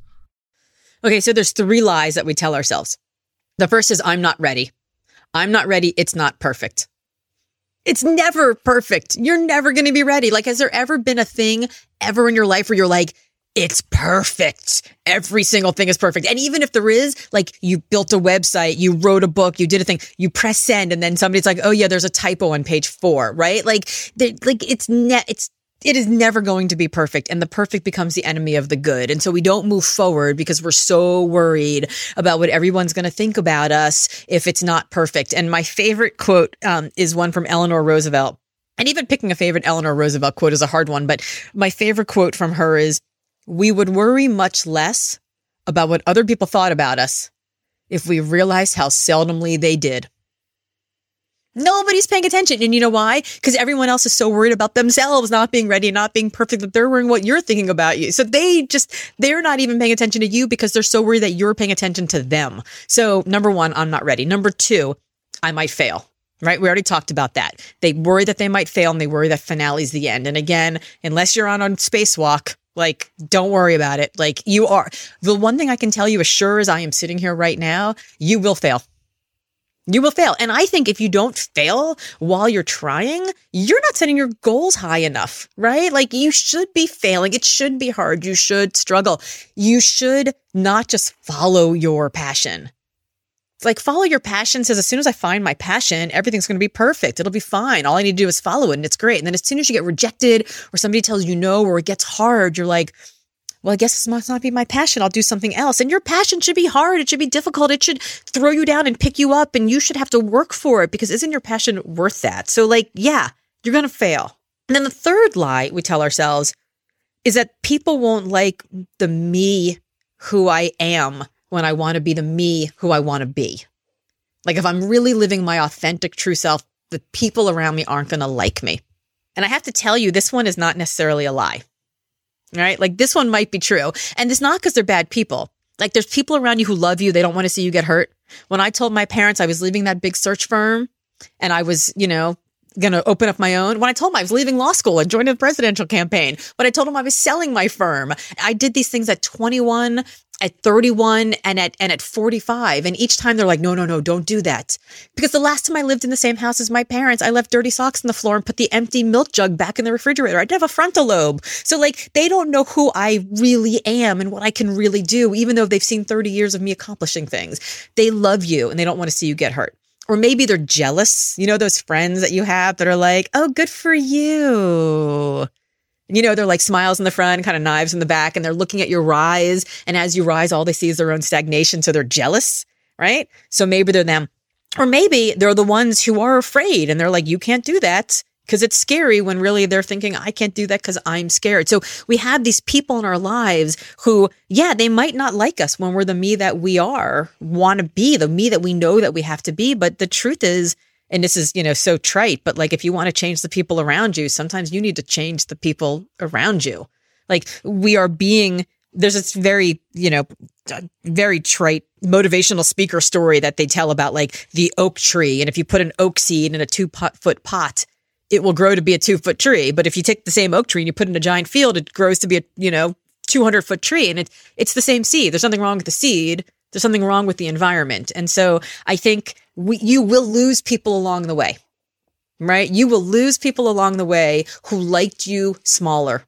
Okay, so there's three lies that we tell ourselves. The first is I'm not ready. I'm not ready. It's not perfect. It's never perfect. You're never going to be ready. Like, has there ever been a thing ever in your life where you're like, it's perfect. Every single thing is perfect. And even if there is, like you built a website, you wrote a book, you did a thing, you press send, and then somebody's like, "Oh yeah, there's a typo on page four, right?" Like, like it's net, it's it is never going to be perfect and the perfect becomes the enemy of the good. And so we don't move forward because we're so worried about what everyone's going to think about us if it's not perfect. And my favorite quote um, is one from Eleanor Roosevelt. And even picking a favorite Eleanor Roosevelt quote is a hard one, but my favorite quote from her is, we would worry much less about what other people thought about us if we realized how seldomly they did. Nobody's paying attention. And you know why? Because everyone else is so worried about themselves not being ready, not being perfect, that they're worrying what you're thinking about you. So they just, they're not even paying attention to you because they're so worried that you're paying attention to them. So number one, I'm not ready. Number two, I might fail. Right? We already talked about that. They worry that they might fail and they worry that finale's the end. And again, unless you're on a spacewalk, like, don't worry about it. Like, you are. The one thing I can tell you as sure as I am sitting here right now, you will fail. You will fail. And I think if you don't fail while you're trying, you're not setting your goals high enough, right? Like you should be failing. It should be hard. You should struggle. You should not just follow your passion. It's like follow your passion says as soon as I find my passion, everything's going to be perfect. It'll be fine. All I need to do is follow it and it's great. And then as soon as you get rejected or somebody tells you no or it gets hard, you're like, well, I guess this must not be my passion. I'll do something else. And your passion should be hard. It should be difficult. It should throw you down and pick you up, and you should have to work for it because isn't your passion worth that? So, like, yeah, you're going to fail. And then the third lie we tell ourselves is that people won't like the me who I am when I want to be the me who I want to be. Like, if I'm really living my authentic, true self, the people around me aren't going to like me. And I have to tell you, this one is not necessarily a lie right? Like this one might be true. And it's not because they're bad people. Like there's people around you who love you. They don't want to see you get hurt. When I told my parents I was leaving that big search firm and I was, you know, going to open up my own. When I told them I was leaving law school and joining the presidential campaign, when I told them I was selling my firm, I did these things at 21 at 31 and at and at 45 and each time they're like no no no don't do that. Because the last time i lived in the same house as my parents i left dirty socks on the floor and put the empty milk jug back in the refrigerator. I didn't have a frontal lobe. So like they don't know who i really am and what i can really do even though they've seen 30 years of me accomplishing things. They love you and they don't want to see you get hurt. Or maybe they're jealous. You know those friends that you have that are like oh good for you you know, they're like smiles in the front, kind of knives in the back, and they're looking at your rise. And as you rise, all they see is their own stagnation. So they're jealous, right? So maybe they're them. Or maybe they're the ones who are afraid and they're like, you can't do that because it's scary when really they're thinking, I can't do that because I'm scared. So we have these people in our lives who, yeah, they might not like us when we're the me that we are, want to be, the me that we know that we have to be. But the truth is, and this is you know so trite but like if you want to change the people around you sometimes you need to change the people around you. Like we are being there's this very you know uh, very trite motivational speaker story that they tell about like the oak tree and if you put an oak seed in a two foot pot it will grow to be a two foot tree but if you take the same oak tree and you put it in a giant field it grows to be a you know 200 foot tree and it, it's the same seed there's nothing wrong with the seed there's something wrong with the environment. And so I think we, you will lose people along the way, right? You will lose people along the way who liked you smaller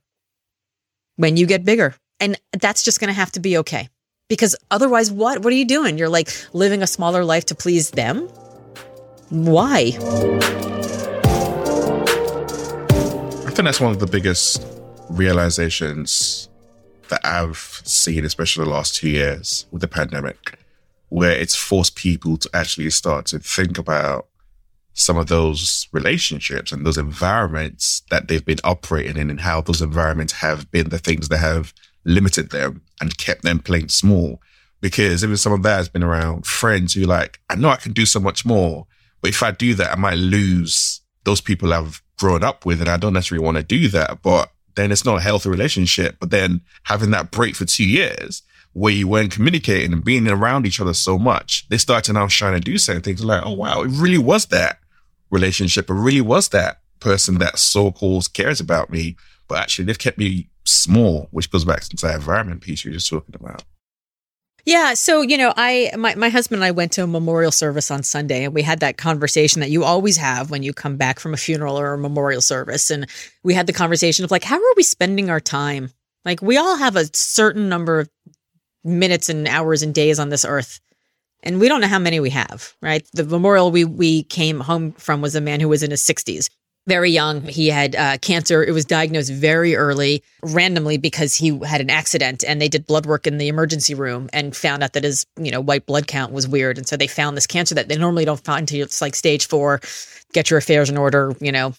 when you get bigger. And that's just going to have to be okay. Because otherwise, what? What are you doing? You're like living a smaller life to please them? Why? I think that's one of the biggest realizations that I've seen, especially the last two years with the pandemic, where it's forced people to actually start to think about some of those relationships and those environments that they've been operating in and how those environments have been the things that have limited them and kept them playing small. Because even some of that has been around friends who like, I know I can do so much more, but if I do that, I might lose those people I've grown up with and I don't necessarily want to do that. But then it's not a healthy relationship. But then having that break for two years where you weren't communicating and being around each other so much, they start to now trying to do certain things like, oh wow, it really was that relationship. It really was that person that so called cares about me, but actually they've kept me small, which goes back to that environment piece you're just talking about. Yeah, so you know, I my my husband and I went to a memorial service on Sunday and we had that conversation that you always have when you come back from a funeral or a memorial service and we had the conversation of like how are we spending our time? Like we all have a certain number of minutes and hours and days on this earth and we don't know how many we have, right? The memorial we we came home from was a man who was in his 60s very young. He had uh, cancer. It was diagnosed very early, randomly because he had an accident, and they did blood work in the emergency room and found out that his you know white blood count was weird, and so they found this cancer that they normally don't find until it's like stage four. Get your affairs in order. You know,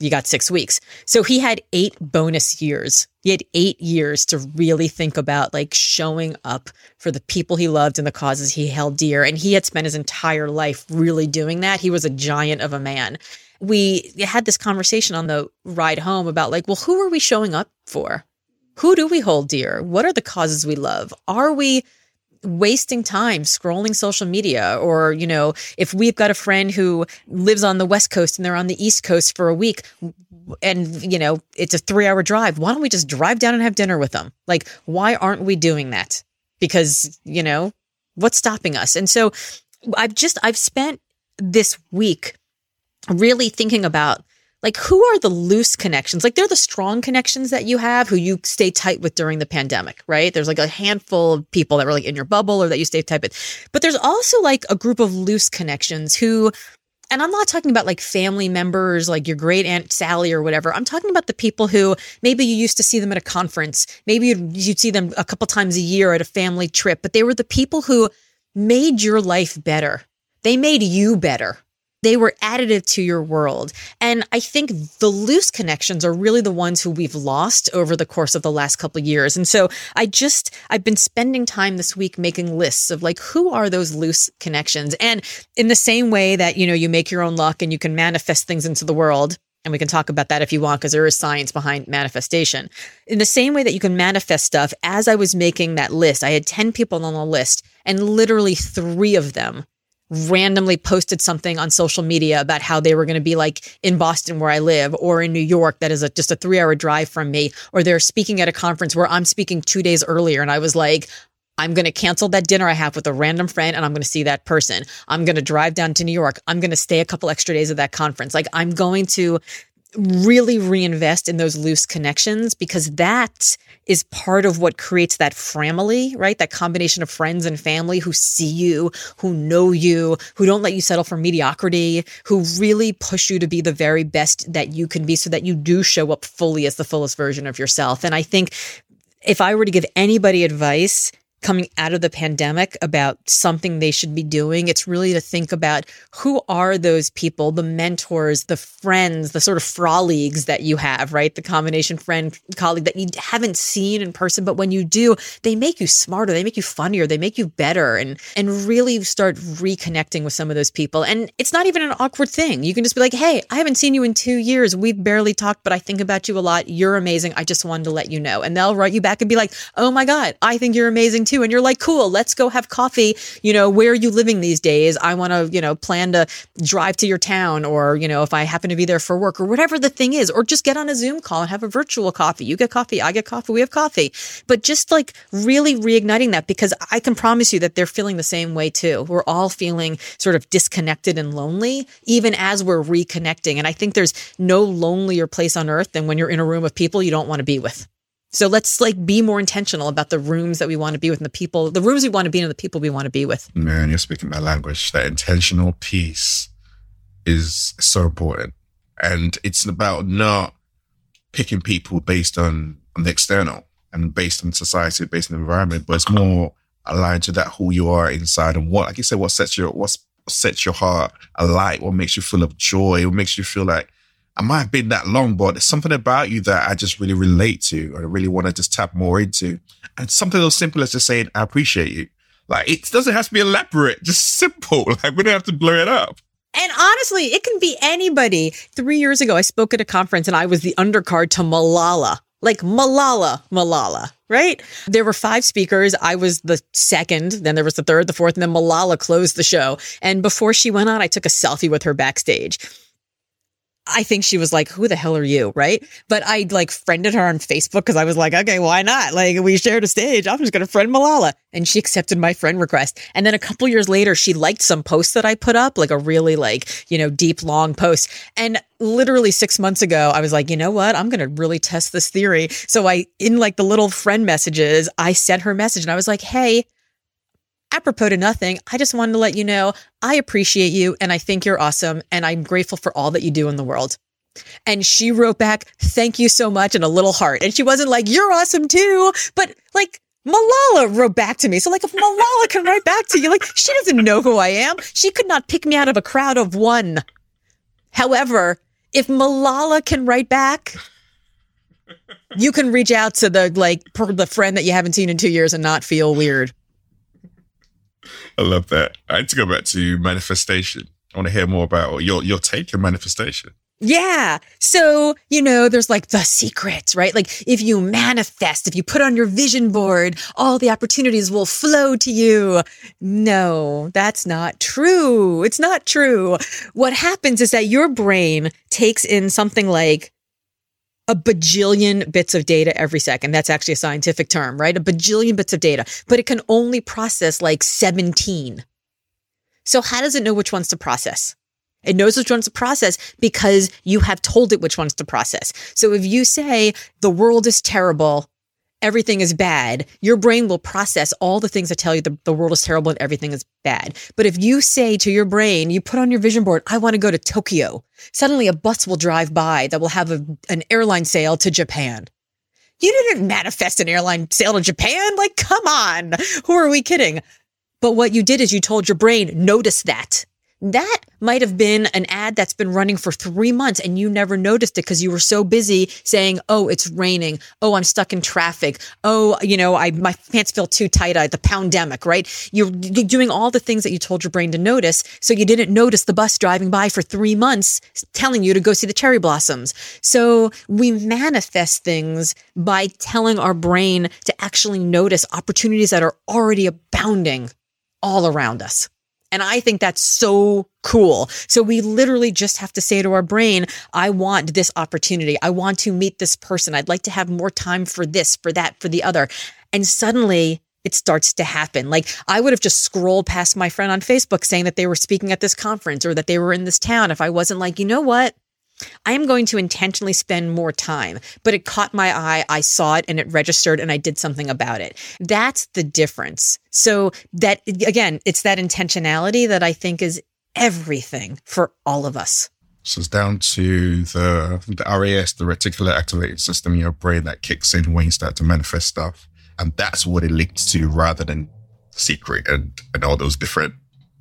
you got six weeks. So he had eight bonus years. He had eight years to really think about like showing up for the people he loved and the causes he held dear. And he had spent his entire life really doing that. He was a giant of a man we had this conversation on the ride home about like, well, who are we showing up for? Who do we hold dear? What are the causes we love? Are we wasting time scrolling social media or you know if we've got a friend who lives on the west coast and they're on the east coast for a week and you know it's a 3 hour drive why don't we just drive down and have dinner with them like why aren't we doing that because you know what's stopping us and so i've just i've spent this week really thinking about like who are the loose connections like they're the strong connections that you have who you stay tight with during the pandemic right there's like a handful of people that were like in your bubble or that you stay tight with but there's also like a group of loose connections who and I'm not talking about like family members, like your great aunt Sally or whatever. I'm talking about the people who maybe you used to see them at a conference. Maybe you'd, you'd see them a couple times a year at a family trip, but they were the people who made your life better. They made you better they were additive to your world. And I think the loose connections are really the ones who we've lost over the course of the last couple years. And so I just, I've been spending time this week making lists of like, who are those loose connections? And in the same way that, you know, you make your own luck and you can manifest things into the world, and we can talk about that if you want, because there is science behind manifestation. In the same way that you can manifest stuff, as I was making that list, I had 10 people on the list, and literally three of them randomly posted something on social media about how they were going to be like in Boston where I live or in New York that is a, just a 3-hour drive from me or they're speaking at a conference where I'm speaking 2 days earlier and I was like I'm going to cancel that dinner I have with a random friend and I'm going to see that person. I'm going to drive down to New York. I'm going to stay a couple extra days at that conference. Like I'm going to really reinvest in those loose connections because that is part of what creates that family, right? That combination of friends and family who see you, who know you, who don't let you settle for mediocrity, who really push you to be the very best that you can be so that you do show up fully as the fullest version of yourself. And I think if I were to give anybody advice, coming out of the pandemic about something they should be doing. It's really to think about who are those people, the mentors, the friends, the sort of frolleagues that you have, right? The combination friend colleague that you haven't seen in person, but when you do, they make you smarter, they make you funnier, they make you better and and really start reconnecting with some of those people. And it's not even an awkward thing. You can just be like, "Hey, I haven't seen you in 2 years. We've barely talked, but I think about you a lot. You're amazing. I just wanted to let you know." And they'll write you back and be like, "Oh my god, I think you're amazing too." And you're like, cool, let's go have coffee. You know, where are you living these days? I want to, you know, plan to drive to your town or, you know, if I happen to be there for work or whatever the thing is, or just get on a Zoom call and have a virtual coffee. You get coffee, I get coffee, we have coffee. But just like really reigniting that because I can promise you that they're feeling the same way too. We're all feeling sort of disconnected and lonely, even as we're reconnecting. And I think there's no lonelier place on earth than when you're in a room of people you don't want to be with. So let's like be more intentional about the rooms that we want to be with and the people, the rooms we want to be in and the people we want to be with. Man, you're speaking my language. That intentional piece is so important. And it's about not picking people based on, on the external and based on society, based on the environment, but it's more aligned to that who you are inside and what, like you said, what sets your, what's sets your heart alight, what makes you full of joy, what makes you feel like I might have been that long, but there's something about you that I just really relate to or I really want to just tap more into. And something as simple as just saying, I appreciate you. Like it doesn't have to be elaborate, just simple. <laughs> Like we don't have to blow it up. And honestly, it can be anybody. Three years ago, I spoke at a conference and I was the undercard to Malala. Like Malala, Malala, right? There were five speakers. I was the second. Then there was the third, the fourth, and then Malala closed the show. And before she went on, I took a selfie with her backstage. I think she was like, who the hell are you? Right. But I like friended her on Facebook because I was like, okay, why not? Like we shared a stage. I'm just going to friend Malala. And she accepted my friend request. And then a couple years later, she liked some post that I put up, like a really like, you know, deep, long post. And literally six months ago, I was like, you know what? I'm going to really test this theory. So I, in like the little friend messages, I sent her message and I was like, hey, apropos to nothing, I just wanted to let you know I appreciate you and I think you're awesome and I'm grateful for all that you do in the world. And she wrote back, thank you so much and a little heart. And she wasn't like, you're awesome too, but like, Malala wrote back to me. So like if Malala can write back to you, like she doesn't know who I am. She could not pick me out of a crowd of one. However, if Malala can write back, you can reach out to the like the friend that you haven't seen in two years and not feel weird. I love that. I need to go back to manifestation. I want to hear more about your your take on manifestation. Yeah. So, you know, there's like the secrets, right? Like if you manifest, if you put on your vision board, all the opportunities will flow to you. No, that's not true. It's not true. What happens is that your brain takes in something like a bajillion bits of data every second. That's actually a scientific term, right? A bajillion bits of data, but it can only process like 17. So how does it know which ones to process? It knows which ones to process because you have told it which ones to process. So if you say the world is terrible, everything is bad, your brain will process all the things that tell you the, the world is terrible and everything is bad. But if you say to your brain, you put on your vision board, I want to go to Tokyo, suddenly a bus will drive by that will have a, an airline sail to Japan. You didn't manifest an airline sail to Japan. Like, come on. Who are we kidding? But what you did is you told your brain, notice that. That might have been an ad that's been running for three months and you never noticed it because you were so busy saying, Oh, it's raining. Oh, I'm stuck in traffic. Oh, you know, I, my pants feel too tight. I, the pandemic, right? You're, you're doing all the things that you told your brain to notice. So you didn't notice the bus driving by for three months telling you to go see the cherry blossoms. So we manifest things by telling our brain to actually notice opportunities that are already abounding all around us. And I think that's so cool. So we literally just have to say to our brain, I want this opportunity. I want to meet this person. I'd like to have more time for this, for that, for the other. And suddenly it starts to happen. Like I would have just scrolled past my friend on Facebook saying that they were speaking at this conference or that they were in this town if I wasn't like, you know what? I am going to intentionally spend more time, but it caught my eye. I saw it and it registered and I did something about it. That's the difference. So that again, it's that intentionality that I think is everything for all of us. So it's down to the, the RAS, the reticular activating system in your brain that kicks in when you start to manifest stuff. And that's what it links to rather than secret and, and all those different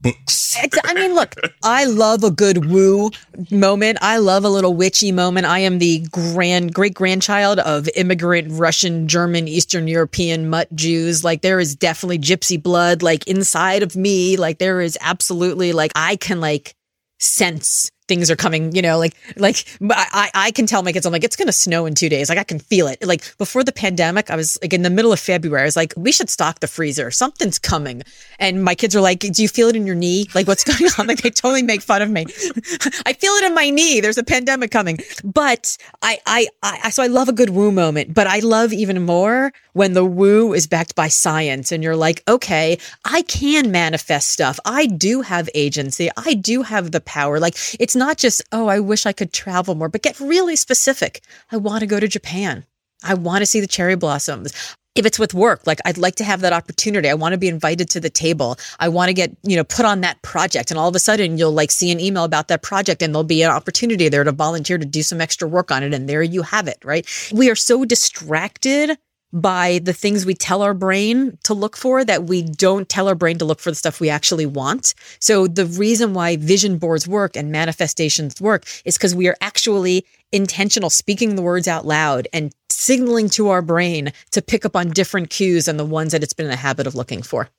books. I mean, look, I love a good woo moment. I love a little witchy moment. I am the grand great grandchild of immigrant Russian, German, Eastern European mutt Jews. Like there is definitely gypsy blood like inside of me. Like there is absolutely like I can like sense things are coming, you know, like, like I, I can tell my kids, I'm like, it's going to snow in two days. Like I can feel it. Like before the pandemic, I was like in the middle of February, I was like, we should stock the freezer. Something's coming. And my kids are like, do you feel it in your knee? Like what's <laughs> going on? Like they totally make fun of me. <laughs> I feel it in my knee. There's a pandemic coming. But I, I, I, so I love a good woo moment, but I love even more when the woo is backed by science and you're like, okay, I can manifest stuff. I do have agency. I do have the power. Like it's it's not just, oh, I wish I could travel more, but get really specific. I want to go to Japan. I want to see the cherry blossoms. If it's with work, like I'd like to have that opportunity. I want to be invited to the table. I want to get, you know, put on that project. And all of a sudden you'll like see an email about that project and there'll be an opportunity there to volunteer to do some extra work on it. And there you have it, right? We are so distracted by the things we tell our brain to look for that we don't tell our brain to look for the stuff we actually want. So the reason why vision boards work and manifestations work is because we are actually intentional speaking the words out loud and signaling to our brain to pick up on different cues and the ones that it's been in the habit of looking for.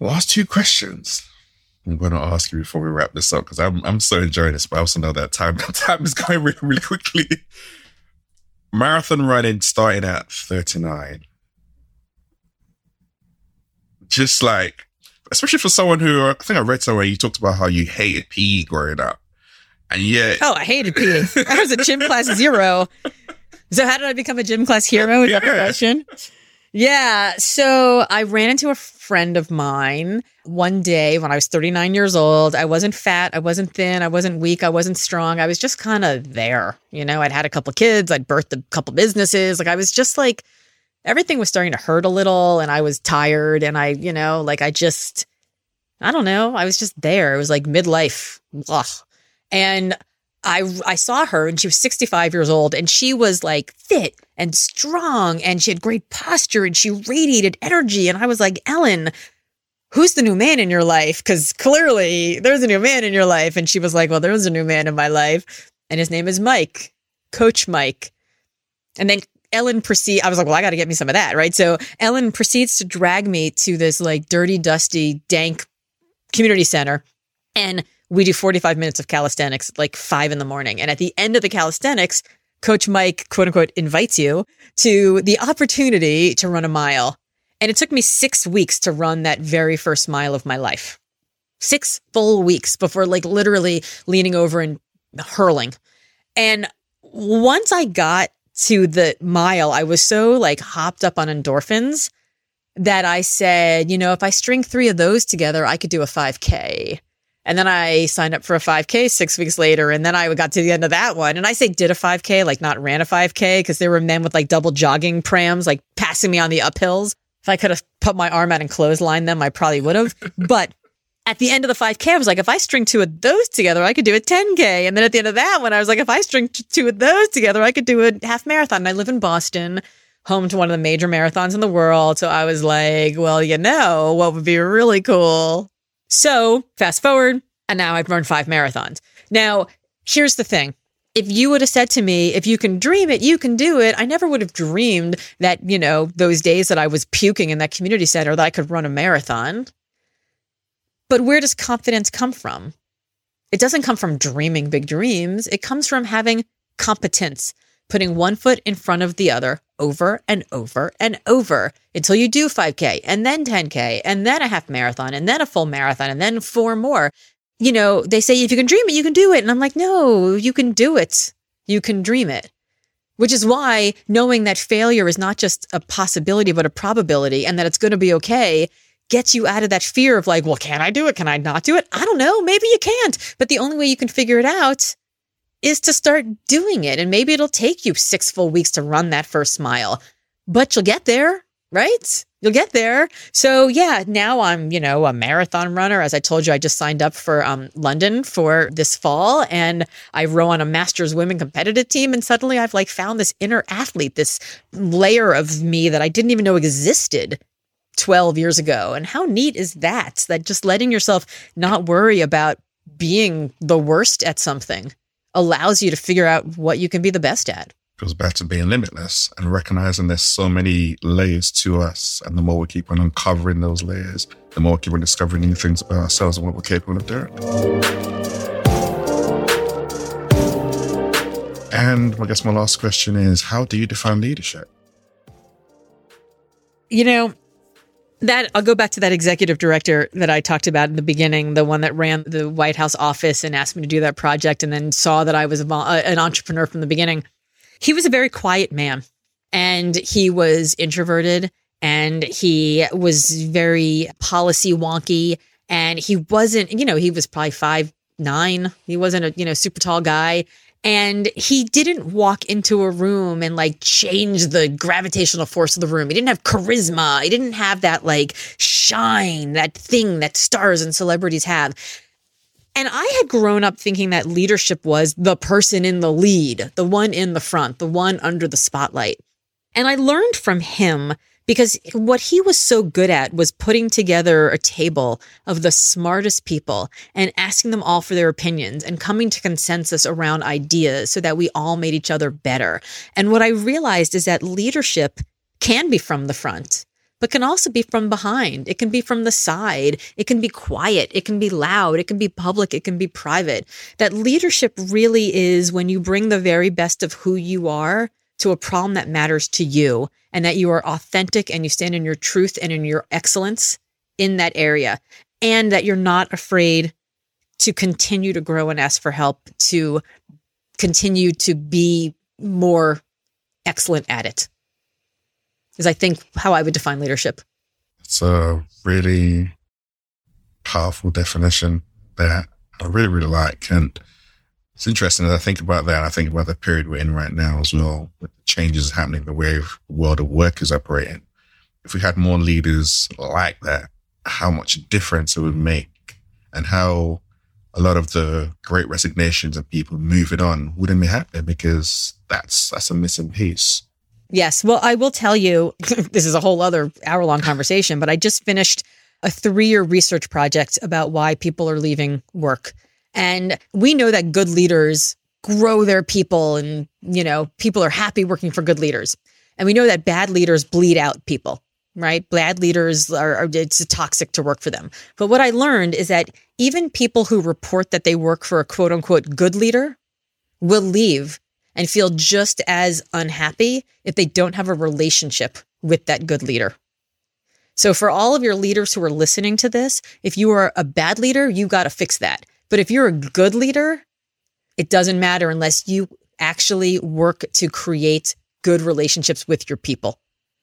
Last two questions. I'm going to ask you before we wrap this up because I'm I'm so enjoying this, but I also know that time <laughs> time is going really really quickly. Marathon running starting at 39. Just like, especially for someone who I think I read somewhere you talked about how you hated PE growing up, and yet oh, I hated PE. I was a gym class zero. So how did I become a gym class hero? Is yeah. question? Yeah. So I ran into a friend of mine one day when I was 39 years old. I wasn't fat. I wasn't thin. I wasn't weak. I wasn't strong. I was just kind of there. You know, I'd had a couple kids. I'd birthed a couple businesses. Like I was just like, everything was starting to hurt a little and I was tired. And I, you know, like I just, I don't know. I was just there. It was like midlife. Ugh. And I I saw her and she was 65 years old and she was like fit and strong and she had great posture and she radiated energy and I was like, "Ellen, who's the new man in your life? Cuz clearly there's a new man in your life." And she was like, "Well, there's a new man in my life and his name is Mike, Coach Mike." And then Ellen proceed. I was like, well, I got to get me some of that, right? So Ellen proceeds to drag me to this like dirty, dusty, dank community center, and we do 45 minutes of calisthenics like five in the morning. And at the end of the calisthenics, Coach Mike, quote unquote, invites you to the opportunity to run a mile. And it took me six weeks to run that very first mile of my life. Six full weeks before like literally leaning over and hurling. And once I got to the mile, I was so like hopped up on endorphins that I said, you know, if I string three of those together, I could do a 5K. And then I signed up for a 5K six weeks later. And then I got to the end of that one. And I say did a 5K, like not ran a 5K, because there were men with like double jogging prams, like passing me on the uphills. If I could have put my arm out and clotheslined them, I probably would have. <laughs> but at the end of the 5K, I was like, if I string two of those together, I could do a 10K. And then at the end of that one, I was like, if I string two of those together, I could do a half marathon. And I live in Boston, home to one of the major marathons in the world. So I was like, well, you know, what would be really cool so fast forward, and now I've run five marathons. Now, here's the thing. If you would have said to me, if you can dream it, you can do it, I never would have dreamed that, you know, those days that I was puking in that community center that I could run a marathon. But where does confidence come from? It doesn't come from dreaming big dreams. It comes from having competence, putting one foot in front of the other over and over and over until you do 5K and then 10K and then a half marathon and then a full marathon and then four more. You know, they say if you can dream it, you can do it. And I'm like, no, you can do it. You can dream it. Which is why knowing that failure is not just a possibility, but a probability and that it's going to be okay gets you out of that fear of like, well, can I do it? Can I not do it? I don't know. Maybe you can't. But the only way you can figure it out is to start doing it. And maybe it'll take you six full weeks to run that first mile, but you'll get there, right? You'll get there. So yeah, now I'm, you know, a marathon runner. As I told you, I just signed up for um, London for this fall and I row on a masters women competitive team. And suddenly I've like found this inner athlete, this layer of me that I didn't even know existed 12 years ago. And how neat is that? That just letting yourself not worry about being the worst at something allows you to figure out what you can be the best at. It goes back to being limitless and recognizing there's so many layers to us. And the more we keep on uncovering those layers, the more we keep on discovering new things about ourselves and what we're capable of doing. And I guess my last question is how do you define leadership? You know, that I'll go back to that executive director that I talked about in the beginning, the one that ran the White House office and asked me to do that project and then saw that I was a, uh, an entrepreneur from the beginning. He was a very quiet man and he was introverted and he was very policy wonky and he wasn't, you know, he was probably five nine. He wasn't a, you know, super tall guy. And he didn't walk into a room and like change the gravitational force of the room. He didn't have charisma. He didn't have that like shine, that thing that stars and celebrities have. And I had grown up thinking that leadership was the person in the lead, the one in the front, the one under the spotlight. And I learned from him because what he was so good at was putting together a table of the smartest people and asking them all for their opinions and coming to consensus around ideas so that we all made each other better. And what I realized is that leadership can be from the front but can also be from behind. It can be from the side. It can be quiet. It can be loud. It can be public. It can be private. That leadership really is when you bring the very best of who you are to a problem that matters to you and that you are authentic and you stand in your truth and in your excellence in that area and that you're not afraid to continue to grow and ask for help to continue to be more excellent at it is I think how I would define leadership. It's a really powerful definition that I really, really like. And it's interesting as I think about that. I think about the period we're in right now as well, with the changes happening, the way the world of work is operating. If we had more leaders like that, how much difference it would make and how a lot of the great resignations of people moving on wouldn't be happening because that's that's a missing piece. Yes. Well, I will tell you, <laughs> this is a whole other hour long conversation, but I just finished a three year research project about why people are leaving work. And we know that good leaders grow their people and, you know, people are happy working for good leaders. And we know that bad leaders bleed out people, right? Bad leaders are, are it's toxic to work for them. But what I learned is that even people who report that they work for a quote unquote good leader will leave and feel just as unhappy if they don't have a relationship with that good leader. So, for all of your leaders who are listening to this, if you are a bad leader, you got to fix that. But if you're a good leader, it doesn't matter unless you actually work to create good relationships with your people.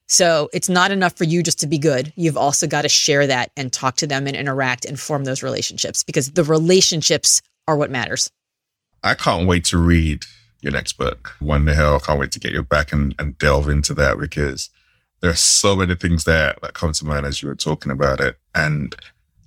So it's not enough for you just to be good. You've also got to share that and talk to them and interact and form those relationships because the relationships are what matters. I can't wait to read your next book, One the Hill. I can't wait to get you back and, and delve into that because there are so many things there that come to mind as you were talking about it. And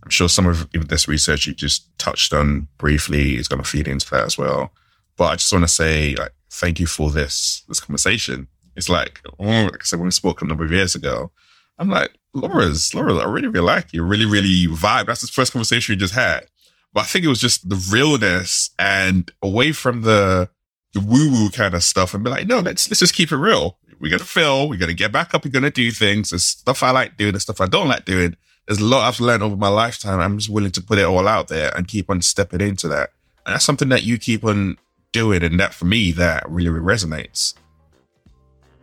I'm sure some of this research you just touched on briefly is going to feed into that as well. But I just want to say, like, thank you for this this conversation. It's like, oh, like I said, when we spoke a number of years ago, I'm like, Laura's, Laura, I really, really like you. Really, really vibe. That's the first conversation we just had. But I think it was just the realness and away from the the woo woo kind of stuff and be like, no, let's let's just keep it real. We're gonna fill, we're gonna get back up, we're gonna do things. There's stuff I like doing, there's stuff I don't like doing. There's a lot I've learned over my lifetime. I'm just willing to put it all out there and keep on stepping into that. And that's something that you keep on doing. And that for me, that really, resonates.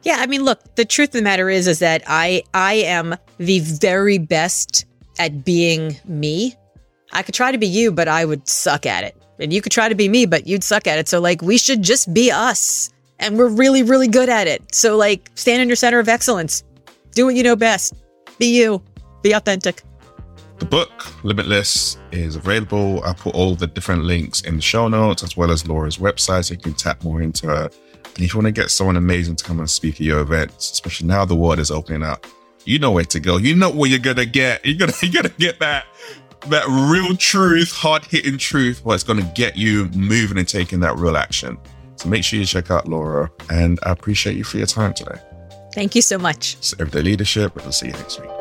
Yeah, I mean, look, the truth of the matter is, is that I I am the very best at being me. I could try to be you, but I would suck at it. And you could try to be me, but you'd suck at it. So, like, we should just be us. And we're really, really good at it. So, like, stand in your center of excellence. Do what you know best. Be you. Be authentic. The book, Limitless, is available. I'll put all the different links in the show notes as well as Laura's website so you can tap more into her. And if you want to get someone amazing to come and speak at your events, especially now the world is opening up, you know where to go. You know what you're gonna get. <laughs> You're gonna you're gonna get that that real truth, hard hitting truth, what's going to get you moving and taking that real action. So make sure you check out Laura, and I appreciate you for your time today. Thank you so much. It's Everyday Leadership, and I'll see you next week.